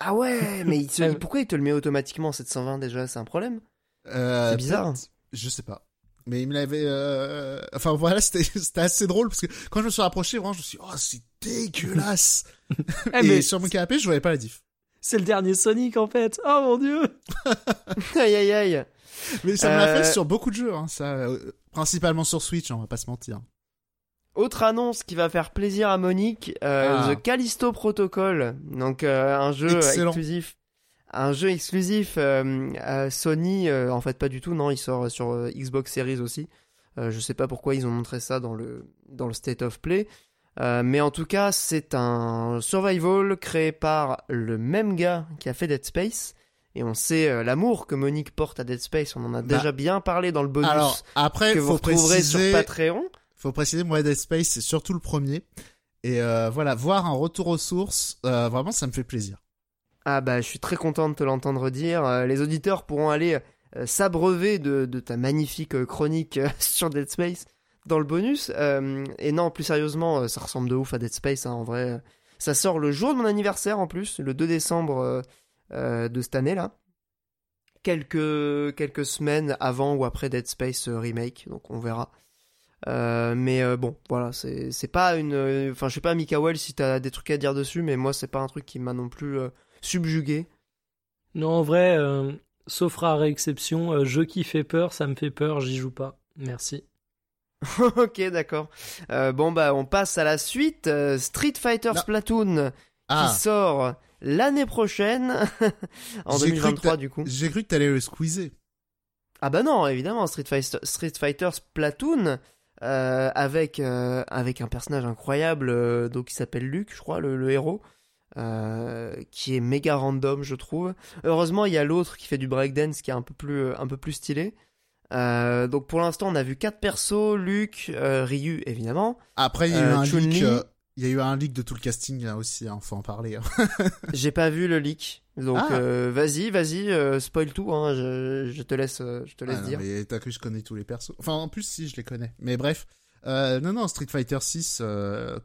Ah ouais, mais il te- ouais. pourquoi il te le met automatiquement en 720 déjà? C'est un problème? Euh, C'est bizarre. peut-être- Je sais pas. Mais il me l'avait. euh, Enfin voilà, c'était c'était assez drôle parce que quand je me suis rapproché, vraiment, je me suis dit, oh, c'est dégueulasse. Eh, Et mais sur mon canapé, je voyais pas la diff. c'est le dernier Sonic en fait. Oh mon dieu. Aïe aïe aïe. Mais ça me l'a Euh, fait sur beaucoup de jeux, hein, ça, euh, principalement sur Switch, on va pas se mentir. Autre annonce qui va faire plaisir à Monique, euh, Ah. The Callisto Protocol, donc euh, un jeu Excellent. exclusif, un jeu exclusif euh, à Sony. en fait, pas du tout, non, il sort sur Xbox Series aussi. Je sais pas pourquoi ils ont montré ça dans le dans le State of Play, mais en tout cas, c'est un survival créé par le même gars qui a fait Dead Space. Et on sait euh, l'amour que Monique porte à Dead Space. On en a Bah, déjà bien parlé dans le bonus Alors après, que vous faut retrouverez préciser, sur Patreon. faut préciser, moi Dead Space, c'est surtout le premier. Et euh, voilà, voir un retour aux sources, euh, vraiment, ça me fait plaisir. Ah bah je suis très content de te l'entendre dire. Les auditeurs pourront aller s'abreuver de, de ta magnifique chronique sur Dead Space dans le bonus. Euh, et non, plus sérieusement, ça ressemble de ouf à Dead Space hein, en vrai. Ça sort le jour de mon anniversaire en plus, le 2 décembre euh, de cette année là. Quelques, quelques semaines avant ou après Dead Space euh, Remake, donc on verra. Euh, mais euh, bon, voilà, c'est c'est pas une. euh, Enfin, je sais pas, Mikael, si t'as des trucs à dire dessus, mais moi, c'est pas un truc qui m'a non plus euh, subjugué. Non, en vrai, euh, sauf rare exception, euh, jeu qui fait peur, ça me fait peur, j'y joue pas. Merci. ok, d'accord. Euh, bon, bah, on passe à la suite. Euh, Street Fighter Non. Splatoon Ah, qui sort l'année prochaine, en J'ai cru que 2023 t'as- du coup. j'ai cru que t'allais le squeezer. Ah bah non, évidemment, Street Fighter, Street Fighter Splatoon euh, avec euh, avec un personnage incroyable, euh, donc qui s'appelle Luke, je crois, le, le héros, qui est méga random, je trouve. Heureusement, il y a l'autre qui fait du breakdance, qui est un peu plus un peu plus stylé. Euh, donc pour l'instant, on a vu quatre persos, Luke, euh, Ryu, évidemment. Après, il y a eu Euh, un leak. Euh, Il y a eu un leak de tout le casting là aussi, hein, faut en parler. hein. J'ai pas vu le leak, donc Ah. euh, vas-y, vas-y, euh, spoil tout, hein, je, je te laisse, euh, je te laisse Ah non, dire. mais t'as cru que je connais tous les persos? Enfin, en plus, si, je les connais. Mais bref. Euh, non, non, Street Fighter 6,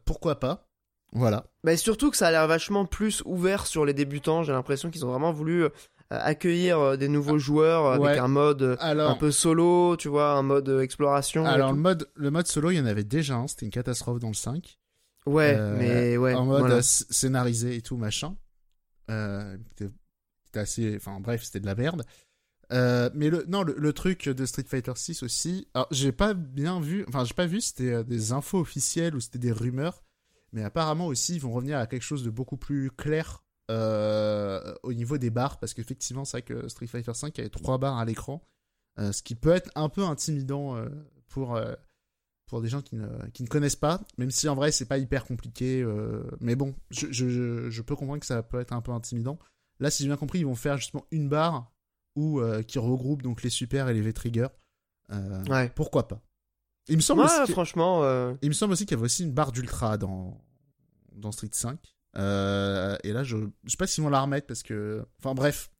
pourquoi pas? Voilà. Bah, surtout que ça a l'air vachement plus ouvert sur les débutants. J'ai l'impression qu'ils ont vraiment voulu euh, accueillir euh, des nouveaux joueurs euh, Ouais. avec un mode euh, Alors, un peu solo, tu vois, un mode euh, exploration. alors le, mode, le mode solo, il y en avait déjà un. C'était une catastrophe dans le 5. Ouais, euh, mais ouais. en mode voilà. euh, scénarisé et tout, machin. Euh, c'était c'était assez. Enfin, bref, c'était de la merde. Euh, mais le, non, le, le truc de Street Fighter 6 aussi. Alors, j'ai pas bien vu. Enfin, j'ai pas vu c'était euh, des infos officielles ou c'était des rumeurs. Mais apparemment aussi, ils vont revenir à quelque chose de beaucoup plus clair euh, au niveau des barres. Parce qu'effectivement, c'est vrai que Street Fighter 5 avait trois barres à l'écran. euh, ce qui peut être un peu intimidant euh, pour, euh, pour des gens qui ne, qui ne connaissent pas. Même si en vrai, c'est pas hyper compliqué. euh, mais bon, je, je, je- peux comprendre que ça peut être un peu intimidant. Là, si j'ai bien compris, ils vont faire justement une barre où, euh, qui regroupe donc les super et les V-Trigger. Euh, Ouais. Pourquoi pas? Il me semble, Ouais, aussi franchement, euh, il me semble aussi qu'il y avait aussi une barre d'ultra dans, dans Street 5. Euh, et là, je, je sais pas s'ils vont la remettre parce que, enfin bref,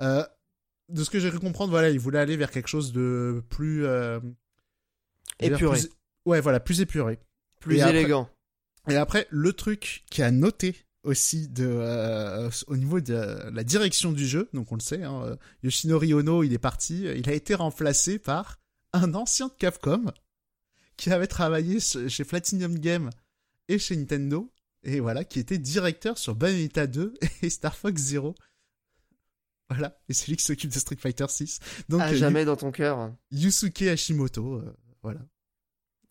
de ce que j'ai cru comprendre, voilà, ils voulaient aller vers quelque chose de plus Épuré. plus- Ouais, voilà, plus épuré. Plus Et après- élégant. Et après, le truc qui a noté aussi de, euh, au niveau de la direction du jeu, donc on le sait, hein, euh, Yoshinori Ono, il est parti, il a été remplacé par un ancien de Capcom qui avait travaillé ch- chez Platinum Game et chez Nintendo, et voilà, qui était directeur sur Bayonetta 2 et Star Fox Zero. Voilà, et c'est lui qui s'occupe de Street Fighter 6. Donc, à euh, jamais dans ton cœur. Yusuke Hashimoto, voilà.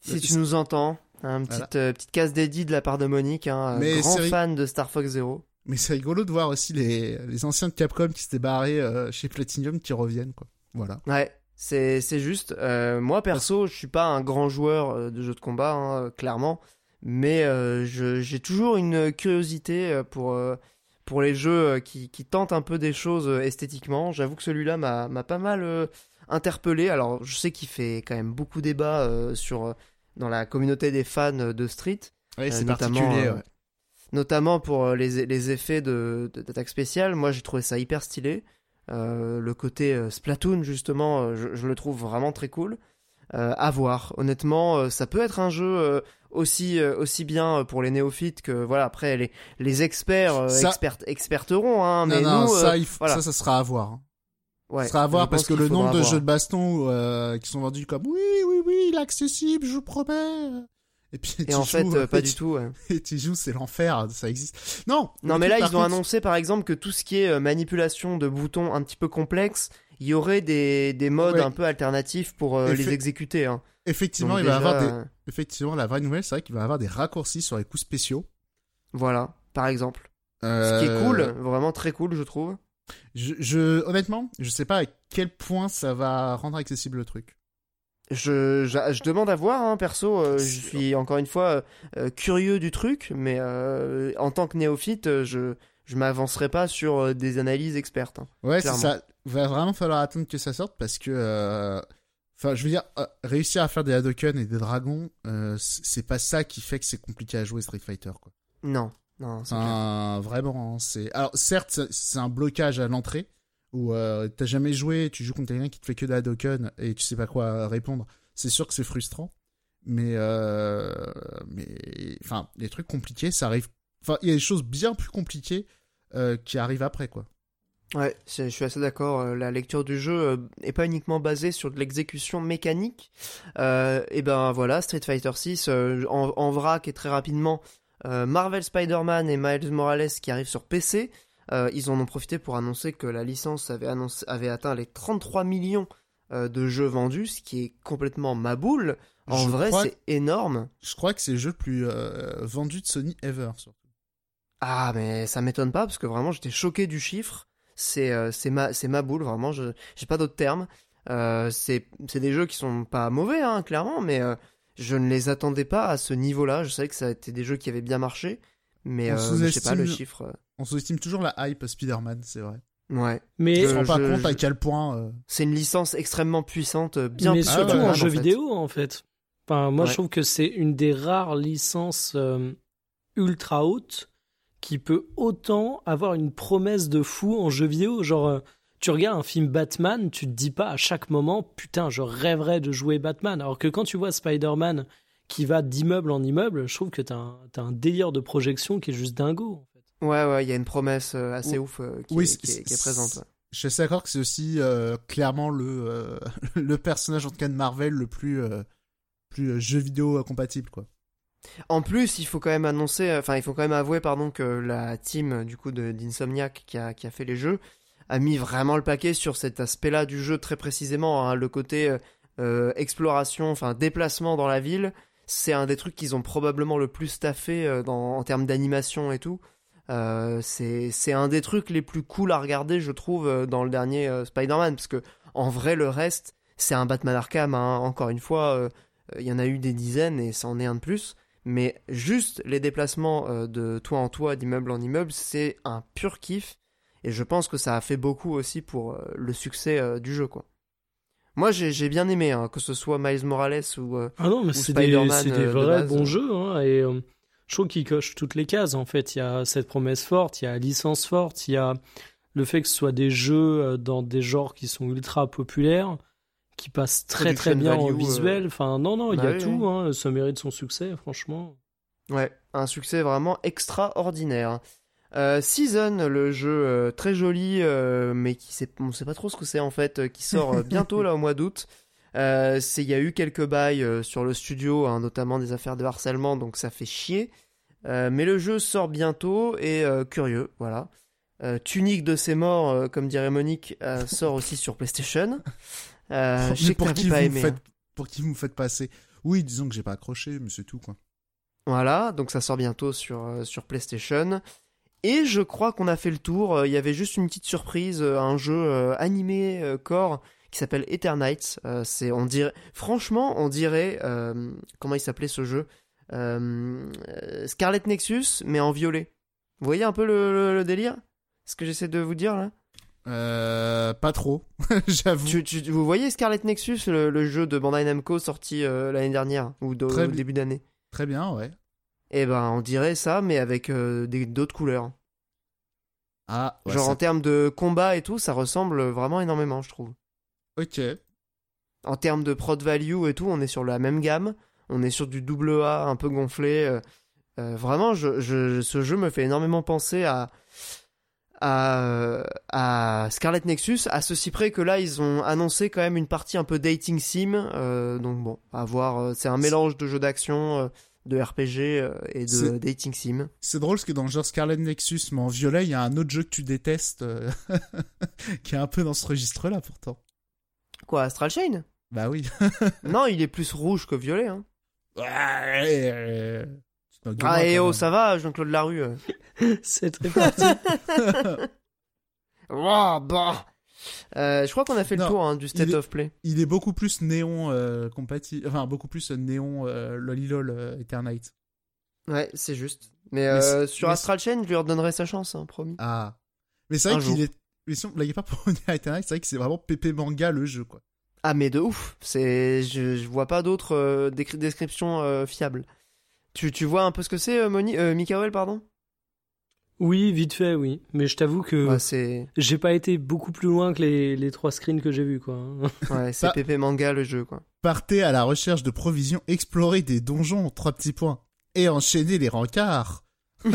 Si Euh, tu nous entends, hein, petite, euh, petite case dédiée de la part de Monique, hein, un Mais grand fan de Star Fox Zero. Mais c'est rigolo de voir aussi les, les anciens de Capcom qui s'étaient barrés euh, chez Platinum qui reviennent, quoi. Voilà. Ouais, c'est c'est juste. euh, moi perso, je suis pas un grand joueur euh, de jeux de combat, hein, euh, clairement, mais euh, je- j'ai toujours une curiosité euh, pour euh, pour les jeux euh, qui, qui tentent un peu des choses euh, esthétiquement. J'avoue que celui-là m'a m'a pas mal euh, interpellé. Alors, je sais qu'il fait quand même beaucoup débat euh, sur euh, dans la communauté des fans de Street. Ouais, Euh, c'est notamment, particulier, ouais. notamment pour les, les effets d'attaque spéciale. Moi, j'ai trouvé ça hyper stylé. Le côté Splatoon, justement, je, je le trouve vraiment très cool. Euh, à voir. Honnêtement, euh, ça peut être un jeu euh, aussi aussi bien pour les néophytes que voilà. Après, les les experts Ça- expert- experteront, hein. Mais non, non, nous, ça, il faut- voilà. ça, ça sera à voir. hein. Ouais, ça sera à voir parce que le nombre de jeux de baston euh, qui sont vendus comme oui, oui, oui, il est accessible, je vous promets. Et puis Et tu en fait, joues, euh, pas du tout. ouais. Et tu joues, c'est l'enfer, ça existe. Non. Non, mais là, ils ont contre, annoncé par exemple que tout ce qui est euh, manipulation de boutons un petit peu complexe, il y aurait des, des modes Ouais. un peu alternatifs pour les exécuter. Hein. Effectivement, Donc il va déjà, avoir des. Effectivement, la vraie nouvelle, c'est vrai qu'il va y avoir des raccourcis sur les coups spéciaux. Voilà, par exemple. Ce qui est cool, vraiment très cool, je trouve. Je, je, honnêtement, je sais pas à quel point ça va rendre accessible le truc. Je, je, je demande à voir, hein, perso. euh, je suis encore une fois euh, euh, curieux du truc, mais euh, en tant que néophyte, je je m'avancerai pas sur euh, des analyses expertes. hein. Ouais, c'est ça. Va vraiment falloir attendre que ça sorte parce que. euh, Enfin, je veux dire, euh, réussir à faire des Hadoken et des dragons, euh, c'est pas ça qui fait que c'est compliqué à jouer Street Fighter, quoi. Non, non, vraiment, hein, c'est. Alors, certes, c'est- un blocage à l'entrée où euh, t'as jamais joué, tu joues contre quelqu'un qui te fait que des Hadoken et tu sais pas quoi répondre. C'est sûr que c'est frustrant, mais euh, mais enfin, les trucs compliqués, ça arrive. Enfin, il y a des choses bien plus compliquées euh, qui arrivent après, quoi. Ouais, je suis assez d'accord. euh, La lecture du jeu est pas uniquement basée sur de l'exécution mécanique. Euh, et ben voilà, Street Fighter 6 en, en vrac et très rapidement. Euh, Marvel Spider-Man et Miles Morales qui arrivent sur PC. euh, ils en ont profité pour annoncer que la licence avait, annoncé, avait atteint les 33 millions euh, de jeux vendus, ce qui est complètement ma boule. En Je vrai, c'est énorme. Je crois que c'est le jeu le plus euh, vendu de Sony ever, surtout. Ah, mais ça m'étonne pas parce que vraiment j'étais choqué du chiffre. C'est euh, c'est ma ma boule vraiment. Je j'ai pas d'autres termes. Euh, c'est c'est des jeux qui sont pas mauvais hein, clairement, mais je ne les attendais pas à ce niveau-là. Je savais que ça a été des jeux qui avaient bien marché, mais On euh, je sais pas le chiffre. euh, On sous-estime toujours la hype Spider-Man, c'est vrai. Ouais, Mais, On se rend pas je- compte à quel point. euh, c'est une licence extrêmement puissante, euh, bien mais plus surtout ouais, en jeu fait. vidéo, en fait. Enfin, moi, Ouais. je trouve que c'est une des rares licences euh, ultra hautes qui peut autant avoir une promesse de fou en jeu vidéo. Genre, euh, tu regardes un film Batman, tu te dis pas à chaque moment, putain, je rêverais de jouer Batman. Alors que quand tu vois Spider-Man qui va d'immeuble en immeuble, je trouve que t'as un, t'as un délire de projection qui est juste dingo. En fait. Ouais, ouais, il y a une promesse euh, assez Ou- ouf euh, qui, oui, est, qui, est, c'est- qui est présente. Je suis assez d'accord que c'est aussi euh, clairement le, euh, le personnage en tout cas de Marvel le plus, euh, plus jeu vidéo compatible quoi. En plus, il faut quand même annoncer, enfin, il faut quand même avouer, pardon, que la team du coup de d'Insomniac qui a, qui a fait les jeux a mis vraiment le paquet sur cet aspect-là du jeu très précisément, hein, le côté euh, euh, exploration, enfin déplacement dans la ville. C'est un des trucs qu'ils ont probablement le plus staffé euh, en termes d'animation et tout. C'est un des trucs les plus cool à regarder, je trouve, dans le dernier Spider-Man, parce que en vrai, le reste, c'est un Batman Arkham. hein. Encore une fois, il y en a eu des dizaines et ça en est un de plus. Mais juste les déplacements de toit en toit, d'immeuble en immeuble, c'est un pur kiff. Et je pense que ça a fait beaucoup aussi pour euh, le succès euh, du jeu, quoi. Moi, j'ai bien aimé, hein, que ce soit Miles Morales ou. euh, Ah non, mais c'est des, de vrais bons jeux. hein, et euh, je trouve qu'il coche toutes les cases. En fait, il y a cette promesse forte, il y a la licence forte, il y a le fait que ce soit des jeux dans des genres qui sont ultra populaires, qui passent très très bien en visuel. Enfin, non, non, il y a bah tout. Hein, ça mérite son succès, franchement. Ouais, un succès vraiment extraordinaire. Euh, Season, le jeu euh, très joli, euh, mais qui sait, on sait pas trop ce que c'est en fait, qui sort bientôt là au mois d'août. c'est, il y a eu quelques bails sur le studio, hein, notamment des affaires de harcèlement, donc ça fait chier. mais le jeu sort bientôt et curieux, voilà. Tunique de ses morts, comme dirait Monique, sort aussi sur PlayStation. je sais pour qui pas aimé, hein. pour qui vous me faites passer Oui, disons que j'ai pas accroché, mais c'est tout quoi. Voilà, donc ça sort bientôt sur, sur PlayStation. Et je crois qu'on a fait le tour. Il y avait juste une petite surprise, euh, un jeu euh, animé euh, core qui s'appelle Eternights. c'est, on dirait, franchement, on dirait, comment il s'appelait ce jeu Scarlet Nexus, mais en violet. Vous voyez un peu le, délire? Ce que j'essaie de vous dire là? Euh, pas trop, j'avoue. vous voyez Scarlet Nexus, le, jeu de Bandai Namco sorti l'année dernière ou au début d'année? Très bien, ouais. Eh ben, on dirait ça, mais avec d'autres couleurs. Ah, Genre en termes de combat et tout, ça ressemble vraiment énormément, je trouve. Ok. En termes de prod value et tout, on est sur la même gamme. On est sur du double A un peu gonflé. Euh, euh, vraiment, je, ce jeu me fait énormément penser à, à, à, Scarlet Nexus, à ceci près que là, ils ont annoncé quand même une partie un peu dating sim. Euh, donc bon, à voir. C'est un mélange de jeux d'action de RPG euh, et de dating sim. C'est drôle parce que dans le genre Scarlet Nexus, mais en violet, il y a un autre jeu que tu détestes euh, qui est un peu dans ce registre-là pourtant. Quoi, Astral Chain? Bah oui. non, il est plus rouge que violet. Hein. Ouais, ah et oh, ça va, Jean-Claude Larue. Euh. C'est très parti. oh, bah. Euh, je crois qu'on a fait le tour hein, du state of play. Il est beaucoup plus néon euh, compatible, enfin beaucoup plus néon euh, lolilol euh, Eternite. Ouais, c'est juste. Mais, sur Astral Chain, je lui redonnerai sa chance, hein, promis. Ah. Mais c'est vrai qu'il est. Mais si on blaguait pas pour à Eternite, c'est vrai que c'est vraiment pépé manga le jeu, quoi. Ah, mais de ouf. C'est, je, je vois pas d'autres descriptions fiables. Tu, tu vois un peu ce que c'est, Moni... Mikael, pardon? Oui, vite fait, oui. Mais je t'avoue que j'ai pas été beaucoup plus loin que les, les trois screens que j'ai vus, quoi. ouais, c'est Pépé Manga le jeu, quoi. Partez à la recherche de provisions, explorer des donjons, trois petits points, et enchaîner les rencarts.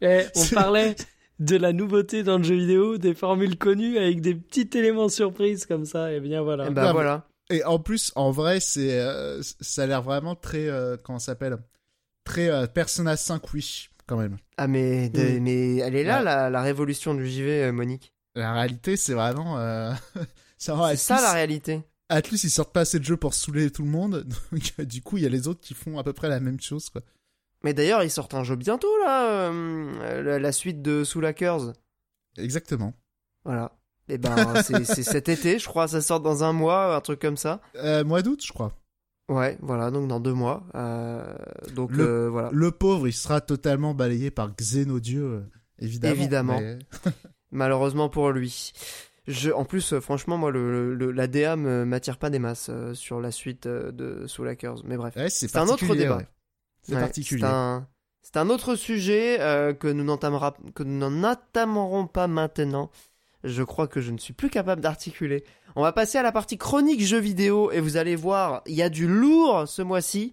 eh, on parlait de la nouveauté dans le jeu vidéo, des formules connues avec des petits éléments surprises comme ça, et bien voilà. Et ben voilà. Et en plus, en vrai, c'est, euh, ça a l'air vraiment très, euh, comment ça s'appelle, très euh, Persona 5 Wish quand même. Ah mais, mais elle est là la, révolution du JV, euh, Monique. La réalité, c'est vraiment. Euh... c'est ça la réalité. Atlus, ils sortent pas assez de jeux pour saouler tout le monde, donc du coup, il y a les autres qui font à peu près la même chose, quoi. Mais d'ailleurs, ils sortent un jeu bientôt là, euh, la, suite de Soul Hackers. Exactement. Voilà. Et eh ben, c'est cet été, je crois, ça sort dans un mois, un truc comme ça. Euh, mois d'août, je crois. Ouais, voilà, donc dans deux mois. Euh, donc le, euh, voilà. Le pauvre, il sera totalement balayé par Xenodieu, euh, évidemment. Évidemment. Malheureusement pour lui. Je, en plus, franchement, moi, le, la DA m'attire pas des masses sur la suite de Soul Hackers. Mais bref, c'est un autre débat. C'est particulier. C'est un, autre sujet que nous n'en entamerons pas maintenant. Je crois que je ne suis plus capable d'articuler. On va passer à la partie chronique jeux vidéo et vous allez voir, il y a du lourd ce mois-ci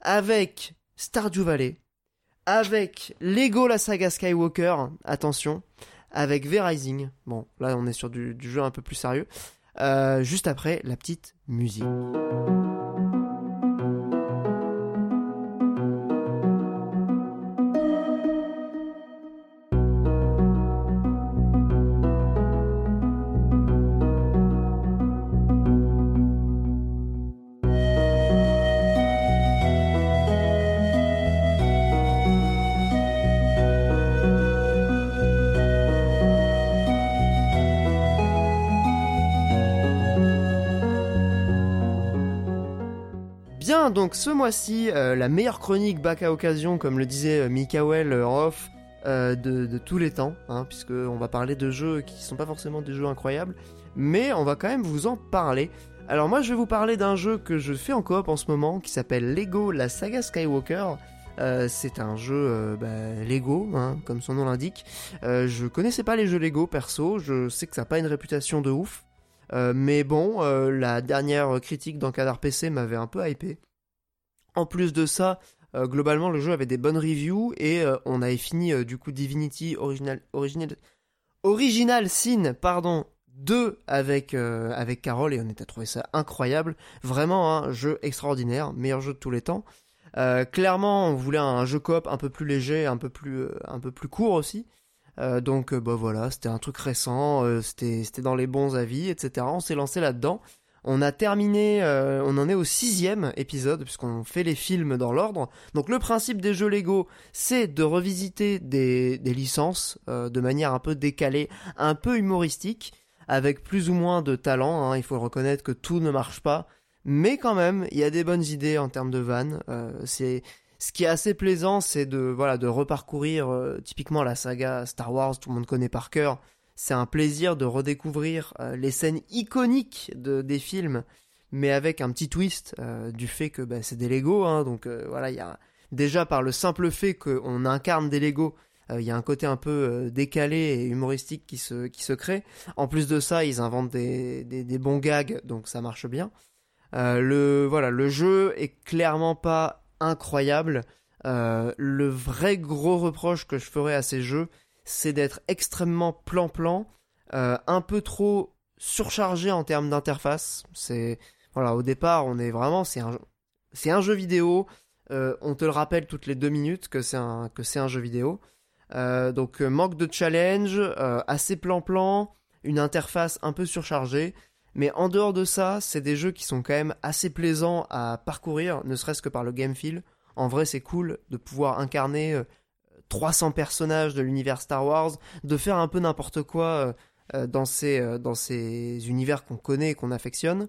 avec Stardew Valley, avec Lego la saga Skywalker, attention, avec V-Rising. Bon, là on est sur du, jeu un peu plus sérieux. Euh, juste après la petite musique. Donc ce mois-ci, euh, la meilleure chronique bac à occasion, comme le disait euh, Mikael euh, en off, de, tous les temps, hein, puisqu'on va parler de jeux qui sont pas forcément des jeux incroyables, mais on va quand même vous en parler. Alors moi je vais vous parler d'un jeu que je fais en coop en ce moment, qui s'appelle Lego La Saga Skywalker. Euh, c'est un jeu euh, bah, Lego, hein, comme son nom l'indique. Euh, je connaissais pas les jeux Lego perso, je sais que ça n'a pas une réputation de ouf. Euh, mais bon, euh, la dernière critique dans Cadar PC m'avait un peu hypé. En plus de ça, euh, globalement le jeu avait des bonnes reviews et euh, on avait fini euh, du coup Divinity Original, Original, Original Sin, pardon, 2 avec, avec Carole et on était à trouver ça incroyable. Vraiment un jeu extraordinaire, meilleur jeu de tous les temps. Clairement, on voulait un jeu coop un peu plus léger, un peu plus, un peu plus court aussi. Donc, bah voilà, c'était un truc récent, c'était, c'était dans les bons avis, etc. On s'est lancé là-dedans. On a terminé, euh, on en est au sixième épisode puisqu'on fait les films dans l'ordre. Donc le principe des jeux Lego, c'est de revisiter des, des licences euh, de manière un peu décalée, un peu humoristique, avec plus ou moins de talent. hein. Il faut reconnaître que tout ne marche pas, mais quand même, il y a des bonnes idées en termes de vannes. Euh, c'est ce qui est assez plaisant, c'est de voilà de reparcourir euh, typiquement la saga Star Wars, tout le monde connaît par cœur. C'est un plaisir de redécouvrir euh, les scènes iconiques de, des films, mais avec un petit twist euh, du fait que bah, c'est des Lego, hein, donc euh, voilà, il y a déjà par le simple fait qu'on incarne des Lego, il y a un côté un peu décalé et humoristique qui se crée. En plus de ça, ils inventent des, bons gags, donc ça marche bien. Le voilà, le jeu est clairement pas incroyable. Le vrai gros reproche que je ferais à ces jeux, c'est d'être extrêmement plan-plan, euh, un peu trop surchargé en termes d'interface. C'est voilà, au départ, on est vraiment, c'est un, jeu vidéo. Euh, on te le rappelle toutes les deux minutes que c'est un jeu vidéo. Euh, donc manque de challenge, assez plan-plan, une interface un peu surchargée. Mais en dehors de ça, c'est des jeux qui sont quand même assez plaisants à parcourir, ne serait-ce que par le game feel. En vrai, c'est cool de pouvoir incarner 300 personnages de l'univers Star Wars, de faire un peu n'importe quoi euh, euh, dans ces euh, dans ces univers qu'on connaît et qu'on affectionne.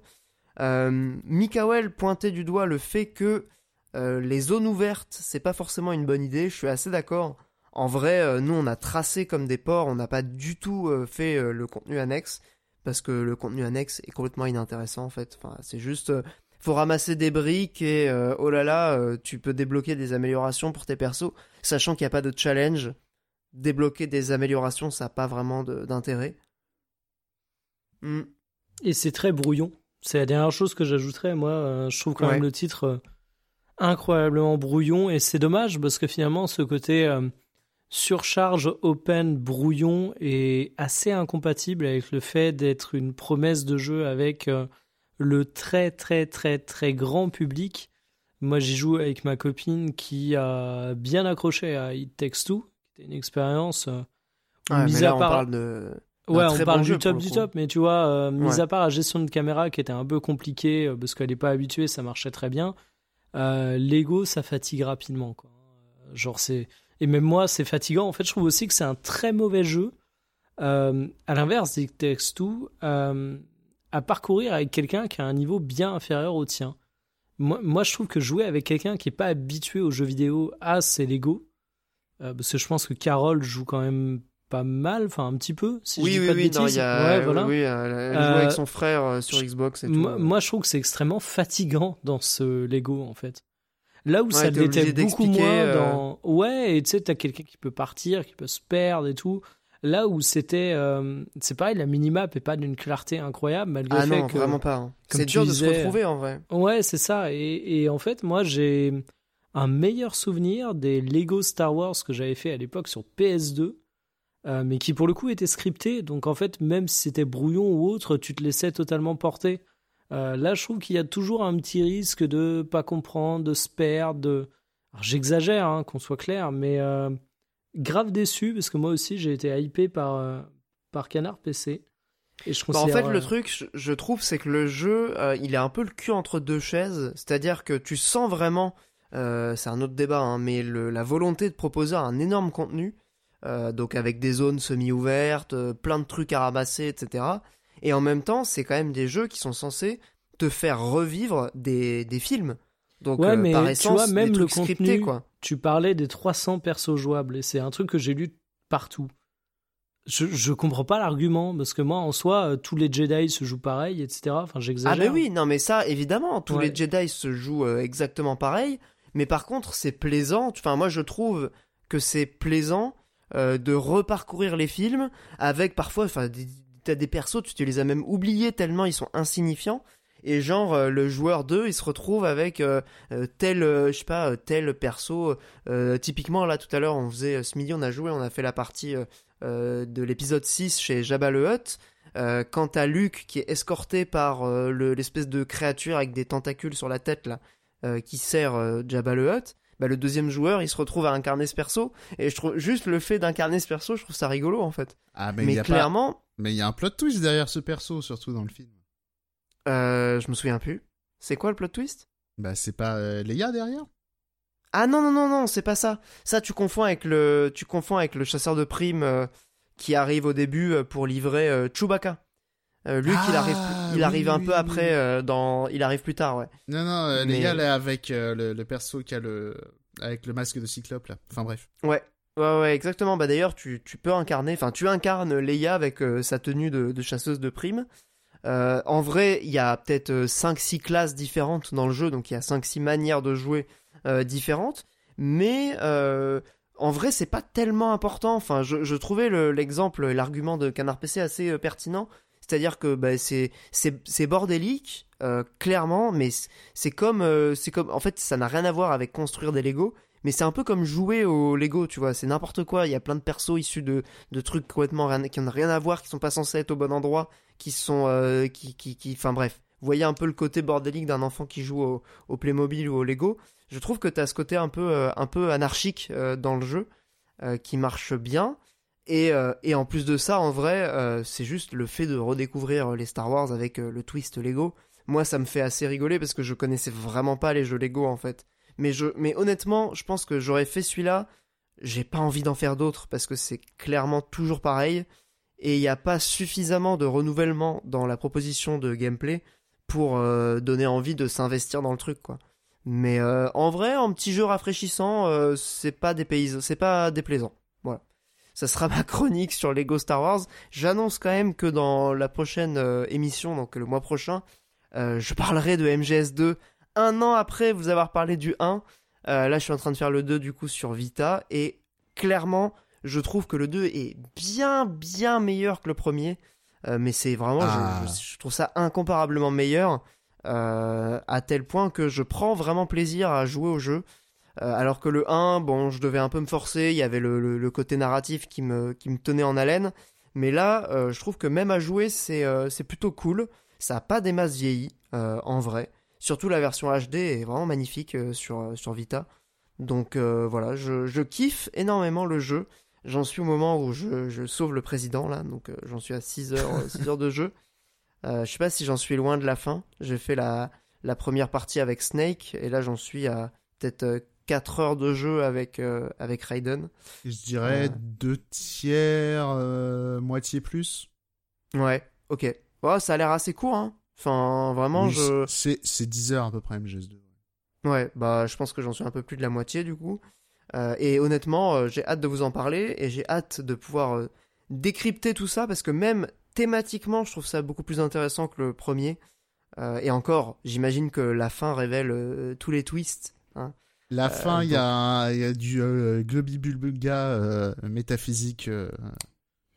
Euh, Mikael pointait du doigt le fait que les zones ouvertes, c'est pas forcément une bonne idée. Je suis assez d'accord. En vrai, nous, on a tracé comme des ports, on n'a pas du tout fait le contenu annexe parce que le contenu annexe est complètement inintéressant en fait. C'est juste, faut ramasser des briques et euh, oh là là, euh, tu peux débloquer des améliorations pour tes persos, sachant qu'il n'y a pas de challenge. Débloquer des améliorations, ça n'a pas vraiment d'intérêt. Hmm. Et c'est très brouillon. C'est la dernière chose que j'ajouterais. Moi, euh, je trouve quand Ouais. même le titre incroyablement brouillon. Et c'est dommage parce que finalement, ce côté surcharge open brouillon est assez incompatible avec le fait d'être une promesse de jeu avec le très, très, très, très grand public. Moi, j'y joue avec ma copine qui a bien accroché à It Takes Two, qui était une expérience. euh, Ouais, mais là, à on parle de. Ouais, on parle bon du top du coup. top, mais tu vois, euh, mis Ouais. à part la gestion de caméra qui était un peu compliquée euh, parce qu'elle n'est pas habituée, ça marchait très bien. Euh, Lego, ça fatigue rapidement. Quoi. Genre, c'est. Et même moi, c'est fatigant. En fait, je trouve aussi que c'est un très mauvais jeu. Euh, à l'inverse d'It Takes Two, à parcourir avec quelqu'un qui a un niveau bien inférieur au tien. Moi, moi je trouve que jouer avec quelqu'un qui n'est pas habitué aux jeux vidéo, à c'est Lego. Euh, parce que je pense que Carole joue quand même pas mal, enfin un petit peu, si oui, je dis oui, pas de oui, non, bêtises. il y a, ouais, voilà. oui, elle joue Euh, avec son frère euh, sur Xbox et tout. Moi, moi, je trouve que c'est extrêmement fatigant dans ce Lego, en fait. Là où ça l'était beaucoup moins euh, dans... Ouais, et tu sais, t'as quelqu'un qui peut partir, qui peut se perdre et tout. Là où c'était... euh, C'est pareil, la minimap est pas d'une clarté incroyable, malgré Ah le fait non, que... vraiment pas. hein. C'est dur de se retrouver en vrai. Ouais, c'est ça. Et, et en fait, moi, j'ai un meilleur souvenir des Lego Star Wars que j'avais fait à l'époque sur PS2, euh, mais qui pour le coup était scripté. Donc en fait, même si c'était brouillon ou autre, tu te laissais totalement porter. Euh, là, je trouve qu'il y a toujours un petit risque de pas comprendre, de se perdre. De... J'exagère, hein, qu'on soit clair, mais euh, grave déçu parce que moi aussi j'ai été hypé par, euh, par Canard PC. Et je Bah, en considère, fait, le euh, truc, je, trouve, c'est que le jeu, euh, il est un peu le cul entre deux chaises. C'est-à-dire que tu sens vraiment, euh, c'est un autre débat, hein, mais le- la volonté de proposer un énorme contenu, euh, donc avec des zones semi-ouvertes, plein de trucs à ramasser, etc. Et en même temps, c'est quand même des jeux qui sont censés te faire revivre des, des films. Donc, Ouais, mais par tu essence, vois, même des le scriptés, quoi. Tu parlais des 300 persos jouables et c'est un truc que j'ai lu partout. Je, je comprends pas l'argument parce que moi en soi euh, tous les Jedi se jouent pareil etc. Enfin Ah j'exagère. mais oui, non mais ça évidemment, tous Ouais. les Jedi se jouent euh, exactement pareil, Mais par contre, c'est plaisant. Enfin, moi, je trouve que c'est plaisant euh, de reparcourir les films avec parfois, enfin, des- t'as des persos, tu te les as même oubliés tellement ils sont insignifiants. Et genre, euh, le joueur 2, il se retrouve avec euh, euh, tel, je sais pas, tel perso. typiquement, là, tout à l'heure, on faisait, ce midi, on a joué, on a fait la partie de l'épisode 6 chez Jabba le Hutt. Euh, quant à Luke qui est escorté par euh, le- l'espèce de créature avec des tentacules sur la tête là, euh, qui sert Jabba le Hutt, bah, le deuxième joueur il se retrouve à incarner ce perso et je trouve juste le fait d'incarner ce perso, je trouve ça rigolo en fait. Ah, mais Mais, il y a pas... clairement, Mais il y a un plot twist derrière ce perso, surtout dans le film. Euh, je me souviens plus. C'est quoi le plot twist? Bah, c'est pas euh, Leia derrière? Ah non non non non, c'est pas ça. Ça tu confonds avec le tu confonds avec le chasseur de primes euh, qui arrive au début euh, pour livrer euh, Chewbacca. Luke il Ah, arrive il oui, arrive un oui, peu oui, après dans il arrive plus tard ouais. Non, non, Mais- Leia, est avec le, le perso qui a le... avec le masque de Cyclope, là. Enfin, bref. Ouais. Ouais, ouais, exactement. Bah d'ailleurs, tu, tu peux incarner, enfin, tu incarnes Leia avec sa tenue de, de chasseuse de primes. Euh, en vrai, il y a peut-être 5-6 classes différentes dans le jeu, donc il y a 5-6 manières de jouer euh, différentes. Mais euh, en vrai, c'est pas tellement important. Enfin, je, trouvais le- l'exemple, l'argument de Canard PC assez euh, pertinent. C'est-à-dire que bah, c'est bordélique, euh, clairement, mais c'est- comme euh, c'est comme en fait ça n'a rien à voir avec construire des Lego, mais c'est un peu comme jouer au Lego, tu vois, c'est n'importe quoi. Il y a plein de persos issus de, de trucs complètement rien, qui n'ont rien à voir, qui sont pas censés être au bon endroit, qui sont euh, qui qui enfin bref. Vous voyez un peu le côté bordélique d'un enfant qui joue au, au Playmobil ou au Lego. Je trouve que tu as ce côté un peu euh, un peu anarchique euh, dans le jeu qui marche bien. Et, et en plus de ça, en vrai, c'est juste le fait de redécouvrir les Star Wars avec le twist Lego. Moi, ça me fait assez rigoler parce que je connaissais vraiment pas les jeux Lego en fait. Mais, je, mais honnêtement, je pense que j'aurais fait celui-là. J'ai pas envie d'en faire d'autres parce que c'est clairement toujours pareil. Et il n'y a pas suffisamment de renouvellement dans la proposition de gameplay pour euh, donner envie de s'investir dans le truc, quoi. Mais euh, en vrai, un petit jeu rafraîchissant, euh, c'est pas c'est pas déplaisant. Voilà. Ça sera ma chronique sur Lego Star Wars. J'annonce quand même que dans la prochaine euh, émission, donc le mois prochain, je parlerai de MGS2 un an après vous avoir parlé du 1. Euh, là, je suis en train de faire le 2 du coup sur Vita et clairement, je trouve que le 2 est bien bien meilleur que le premier. Euh, mais c'est vraiment, je- Ah. je, je trouve ça incomparablement meilleur euh, à tel point que je prends vraiment plaisir à jouer au jeu. Euh, alors que le 1, bon, je devais un peu me forcer, il y avait le, le- le côté narratif qui me, qui me tenait en haleine. Mais là, je trouve que même à jouer, c'est c'est plutôt cool. Ça a pas des masses vieillies, euh, en vrai. Surtout la version HD est vraiment magnifique sur, sur Vita. Donc voilà, je, je kiffe énormément le jeu. J'en suis au moment où je, je sauve le président, là. Donc euh, j'en suis à 6 heures, euh, 6 heures de jeu. Euh, je sais pas si j'en suis loin de la fin. J'ai fait la, la première partie avec Snake. Et là, j'en suis à peut-être euh, 4 heures de jeu avec, euh, avec Raiden. Je dirais Ouais. deux tiers, euh, moitié plus. Ouais, ok. Ouais, ça a l'air assez court, hein. Enfin, vraiment, Oui, je... c'est, c'est 10 heures à peu près, MGS2. Ouais, bah, je pense que j'en suis un peu plus de la moitié, du coup. Euh, et honnêtement, euh, j'ai hâte de vous en parler, et j'ai hâte de pouvoir euh, décrypter tout ça, parce que même thématiquement, je trouve ça beaucoup plus intéressant que le premier. Euh, et encore, j'imagine que la fin révèle euh, tous les twists. hein. La fin, il y, donc- a, il y a du euh, globibulga euh, métaphysique. euh.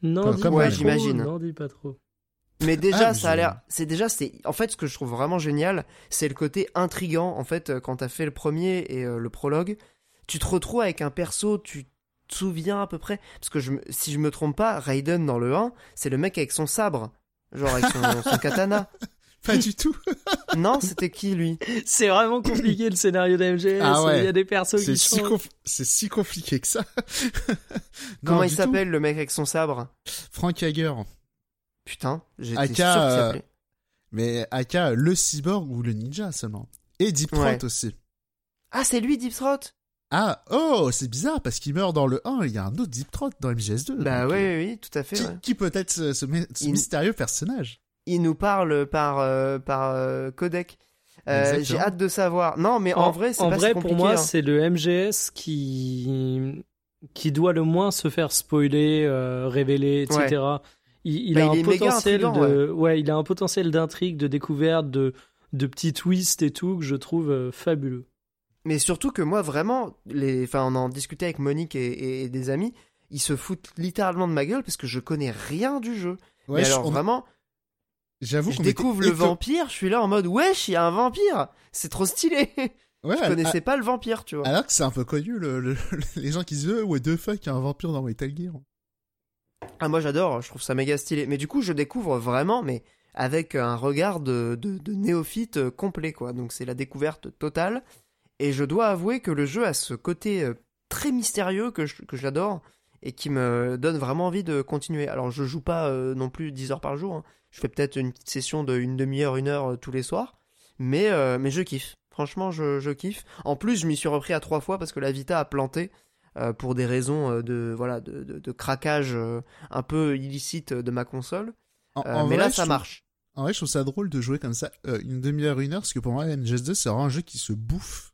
Non, dis comme ouais, j'imagine. Non, dis pas trop. Mais déjà, Ah, ça a l'air. C'est déjà, c'est. En fait, ce que je trouve vraiment génial, c'est le côté intrigant. En fait, quand t'as fait le premier et euh, le prologue, tu te retrouves avec un perso, tu te souviens à peu près. Parce que je, si je me trompe pas, Raiden dans le 1, c'est le mec avec son sabre. Genre avec son, son katana. Pas du tout. Non, c'était qui lui? C'est vraiment compliqué le scénario d'MGS. Ah ouais. Il y a des persos C'est qui si, conf- c'est si compliqué que ça. Non, Comment il s'appelle le mec avec son sabre? Frank Hager. Putain, j'étais Aka, sûr qu'il euh, s'appelait. Mais Aka, le cyborg ou le ninja seulement. Et Deep Throat Ouais. aussi. Ah, c'est lui, Deep Throat? Ah, oh, c'est bizarre parce qu'il meurt dans le 1 et il y a un autre Deep Throat dans MGS2. Bah oui, euh, oui, oui, tout à fait. Qui, ouais. qui peut être ce, ce mé- ce Il- mystérieux personnage il nous parle par, euh, par euh, codec. Euh. J'ai hâte de savoir. Non, mais en, vrai, c'est en pas vrai, si pour moi, hein. c'est le MGS qui qui doit le moins se faire spoiler, euh, révéler, etc. Il, il Bah, a il un potentiel intriguant, de, ouais. il a un potentiel d'intrigue, de découverte, de de petits twists et tout que je trouve euh, fabuleux. Mais surtout que moi, vraiment, les... enfin, on en discutait avec Monique et, et des amis, ils se foutent littéralement de ma gueule parce que je connais rien du jeu. Ouais, Mais je- alors on- vraiment, j'avoue je découvre le éton- vampire, je suis là en mode wesh, il y a un vampire, c'est trop stylé. Ouais, je connaissais pas le vampire, tu vois. alors que c'est un peu connu, le, le- les gens qui disent ouais, deux fuck, il y a un vampire dans Metal Gear. Ah moi j'adore, je trouve ça méga stylé. Mais du coup je découvre vraiment, mais avec un regard de, de, de néophyte euh, complet quoi. Donc c'est la découverte totale. Et je dois avouer que le jeu a ce côté euh, très mystérieux que j'adore et qui me donne vraiment envie de continuer. Alors je joue pas euh, non plus 10 heures par jour. hein. Je fais peut-être une petite session de une demi-heure, une heure euh, tous les soirs. Mais, euh, mais je kiffe. Franchement je, je kiffe. En plus je m'y suis repris à trois fois parce que la Vita a planté. pour des raisons de voilà de, de, de craquage un peu illicite de ma console. En, en mais vrai, là, ça trouve- marche. En vrai, je trouve ça drôle de jouer comme ça une demi-heure, une heure, parce que pour moi, MGS2, c'est vraiment un jeu qui se bouffe.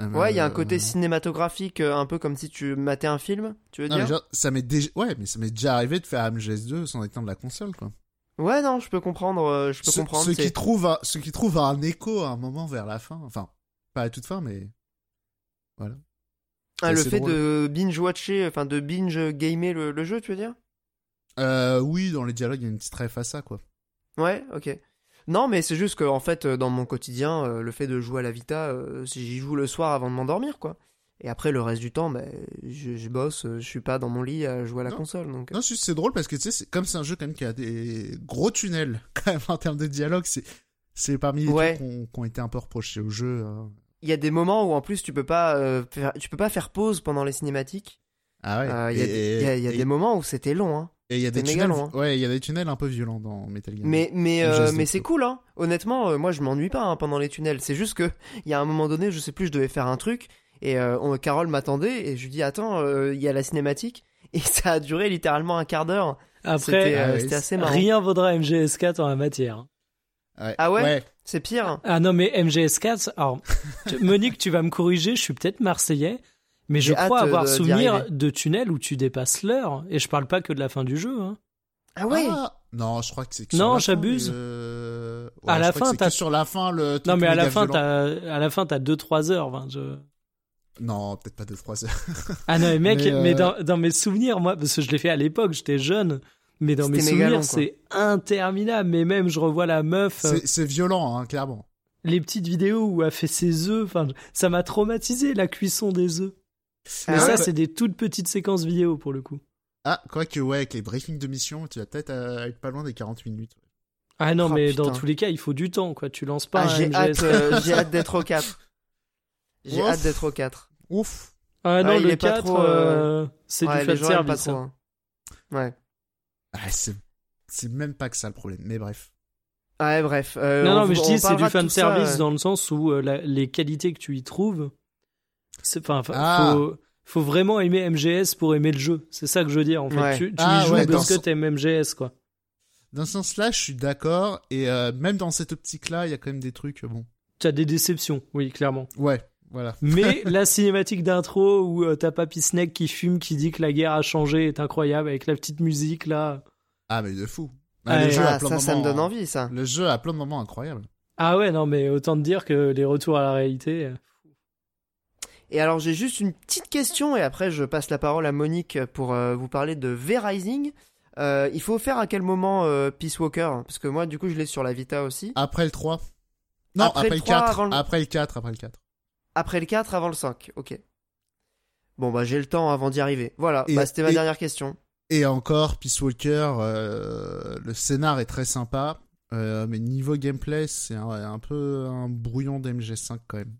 Euh, Ouais, il y a un côté cinématographique, euh, un peu comme si tu matais un film, tu veux non, mais dire genre, ça m'est déjà, ouais, mais ça m'est déjà arrivé de faire MGS2 sans éteindre la console, quoi. Ouais, non, je peux comprendre, euh, je peux Ceux, comprendre. ceux qui trouvent, un, ceux qui trouvent un écho à un moment vers la fin, enfin, pas à toute fin, mais voilà. Ah, le fait drôle. de binge watcher, enfin de binge gamer le, le jeu, tu veux dire? Euh, oui, dans les dialogues, il y a une petite ref à ça, quoi. Ouais, ok. Non, mais c'est juste que en fait, euh, dans mon quotidien, euh, le fait de jouer à la Vita, euh, si j'y joue le soir avant de m'endormir, quoi. Et après, le reste du temps, ben, je, je bosse, je suis pas dans mon lit à jouer à la Non. console, donc. Non, c'est drôle parce que tu sais, c'est- comme c'est un jeu quand même qui a des gros tunnels, quand même, en termes de dialogue, c'est, c'est parmi les Ouais. trucs qui ont été un peu reprochés au jeu. hein. Il y a des moments où en plus tu peux pas, euh, faire, tu peux pas faire pause pendant les cinématiques. Ah ouais. Euh, Il y a, Et- des- il y a- il y a et- des moments où c'était long, hein. Et il y a des tunnels, long, hein. ouais, il y a des tunnels un peu violents dans Metal Gear. Mais mais euh, mais c'est cool hein. Honnêtement, euh, moi je m'ennuie pas hein, pendant les tunnels. C'est juste que il y a un moment donné, je sais plus, je devais faire un truc et euh, on- Carole m'attendait et je lui dis attends, euh, il y a la cinématique et ça a duré littéralement un quart d'heure. Après, ouais, c'était assez marrant. rien vaudra MGS4 en la matière. Ouais. Ah ouais C'est pire. Ah non, mais MGS4, alors, tu- Monique, tu vas me corriger, je suis peut-être marseillais, mais je crois avoir euh, d'y souvenir de tunnels où tu dépasses l'heure, et je parle pas que de la fin du jeu. Hein. Ah ouais. Ah, non, je crois que c'est que Non, j'abuse. À la fin, c'est t'as- que sur la fin le. truc Non, mais à la fin, t'as, à la fin, t'as 2-3 heures. enfin, je- Non, peut-être pas 2-3 heures. Ah non, mais mec, Mais, mais, euh, dans, dans mes souvenirs, moi, parce que je l'ai fait à l'époque, j'étais jeune, mais dans mes souvenirs, c'est interminable. Mais même, je revois la meuf, euh, C'est c'est violent, hein, clairement. les petites vidéos où elle fait ses œufs, enfin, ça m'a traumatisé, la cuisson des œufs. Mais Ah ça, ouais. c'est des toutes petites séquences vidéo, pour le coup. Ah, quoique, ouais, avec les briefings de mission, tu vas peut-être euh, être pas loin des 48 minutes. Ah non, Oh, mais putain. dans tous les cas, il faut du temps, quoi. Tu lances pas Ah, j'ai hâte, euh, j'ai hâte d'être au 4. J'ai hâte d'être au 4. Ouf. Ah non, Ouais, il le est pas 4, trop, euh, c'est ouais, du fan service. trop. hein. hein. Ouais. Ah, c'est c'est même pas que ça le problème, mais bref. Ouais, bref. euh, non, on non, mais vous- je dis, c'est du fan service dans le sens où euh, la- les qualités que tu y trouves, c'est, enfin, fa- Ah. faut, faut vraiment aimer MGS pour aimer le jeu. C'est ça que je veux dire, en fait. Ouais. Tu, tu Ah, y joues ouais, parce dans que t'aimes MGS, quoi. Dans ce sens-là, je suis d'accord, et euh, même dans cette optique-là, il y a quand même des trucs, euh, bon. Tu as des déceptions, oui, clairement. Ouais, voilà. Mais la cinématique d'intro où euh, t'as Papy Snake qui fume, qui dit que la guerre a changé est incroyable avec la petite musique là. Ah, mais de fou. Ah, le ouais. jeu a Ah, plein ça, de ça me donne envie, ça. Le jeu a plein de moments incroyables. Ah ouais, non, mais autant te dire que les retours à la réalité. Et alors j'ai juste une petite question et après je passe la parole à Monique pour euh, vous parler de V-Rising. Euh, il faut faire à quel moment euh, Peace Walker? Parce que moi du coup je l'ai sur la Vita aussi. Après le 3. Non, Après après, le le 3, 4. avant le- Après le 4, après le 4. Après le 4, avant le 5, ok. Bon bah j'ai le temps avant d'y arriver. Voilà, Et- bah, c'était ma et- dernière question. Et encore, Peace Walker, le scénar est très sympa, mais niveau gameplay, c'est un, un peu un brouillon d'MG5 quand même.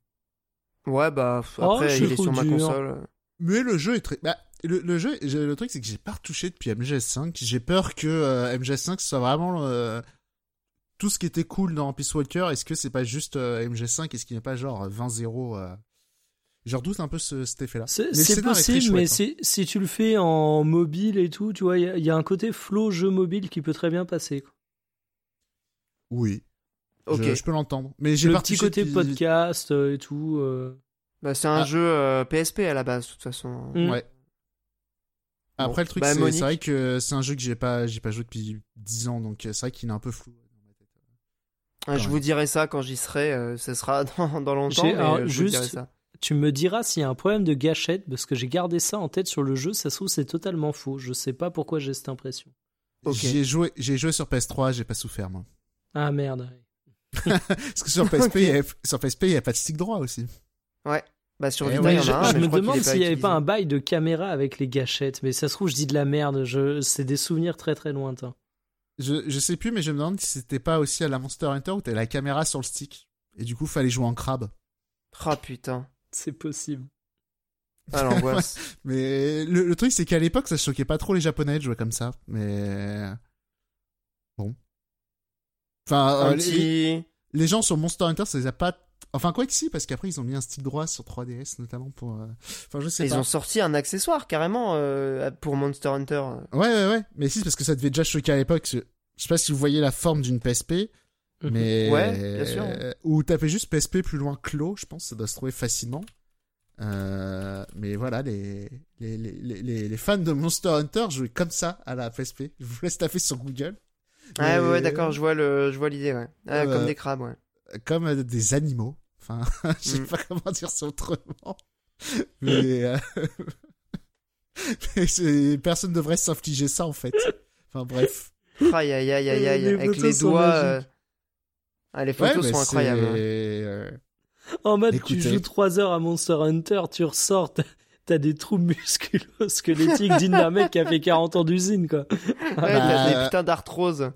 Ouais bah Oh, après je il est sur ma dur. console. Mais le jeu est très... Bah, le, le jeu, le truc c'est que j'ai pas retouché depuis MGS5. J'ai peur que euh, MGS5 soit vraiment euh, tout ce qui était cool dans Peace Walker. Est-ce que c'est pas juste euh, MGS5 Est-ce qu'il n'y a pas genre 20-0 euh... Je redoute un peu ce, cet effet-là. C'est possible, mais hein. si, si tu le fais en mobile et tout, tu vois, il y a- il y, a un côté flow jeu mobile qui peut très bien passer. quoi. Oui, Ok. je, je peux l'entendre. Mais j'ai Le petit côté podcast euh, et tout. euh. Bah, c'est un Ah. jeu euh, PSP à la base de toute façon. Mm. Ouais. Après, le truc, Bah, c'est vrai que c'est un jeu que j'ai pas, j'ai pas joué depuis 10 ans, donc euh, c'est vrai qu'il est un peu flou. Ah, je vous dirai ça quand j'y serai. euh, ce sera dans, dans longtemps. J'ai- Mais alors, euh, je vous juste- dirai ça. Tu me diras s'il y a un problème de gâchette, parce que j'ai gardé ça en tête sur le jeu. Ça se trouve, c'est totalement faux. Je sais pas pourquoi j'ai cette impression. Ok. J'ai joué, j'ai joué sur PS3, j'ai pas souffert moi. Ah merde. Parce que sur PSP, Ok. il y avait- sur PSP, il y a pas de stick droit aussi. Bah sur Eh Vita, ouais, il y en je a un, je me demande s'il n'y avait pas un bail de caméra avec les gâchettes, mais ça se trouve, je dis de la merde. Je... C'est des souvenirs très très lointains. Je, je sais plus, mais je me demande si c'était pas aussi à la Monster Hunter où t'avais la caméra sur le stick. Et du coup, fallait jouer en crabe. Ah putain. C'est possible. Ah l'angoisse. Mais le, le truc, c'est qu'à l'époque, ça choquait pas trop les Japonais de jouer comme ça. Mais. Enfin, euh, les, gens sur Monster Hunter, ça les a pas. Enfin, quoi que si, parce qu'après, ils ont mis un stick droit sur 3DS, notamment pour. euh, Enfin, je sais Ils pas. ont sorti un accessoire carrément euh, pour Monster Hunter. Ouais, ouais, ouais. Mais si, c'est parce que ça devait déjà choquer à l'époque. Je sais pas si vous voyez la forme d'une PSP, Mhm. mais. Ouais, bien sûr. Ou tapez juste PSP plus loin clos, je pense, ça doit se trouver facilement. Euh, mais voilà, les, les, les, les, les fans de Monster Hunter jouaient comme ça à la PSP. Je vous laisse taper sur Google. Ah ouais, ouais, d'accord, je vois le, je vois l'idée, ouais. Ah, Euh, Comme des crabes, ouais. Comme euh, des animaux. Enfin, je sais Mm. pas comment dire ça autrement. Mais, euh, mais personne devrait s'infliger ça en fait. Enfin bref. Aïe aïe aïe aïe aïe, Les avec les doigts. euh, Ah, les photos sont incroyables. hein. euh, En mode, Écoutez. tu joues 3 heures à Monster Hunter, tu ressors, t'as- des trous musculo-squelettiques dignes d'un mec qui a fait 40 ans d'usine, quoi. Ouais, bah, t'as des putains d'arthrose.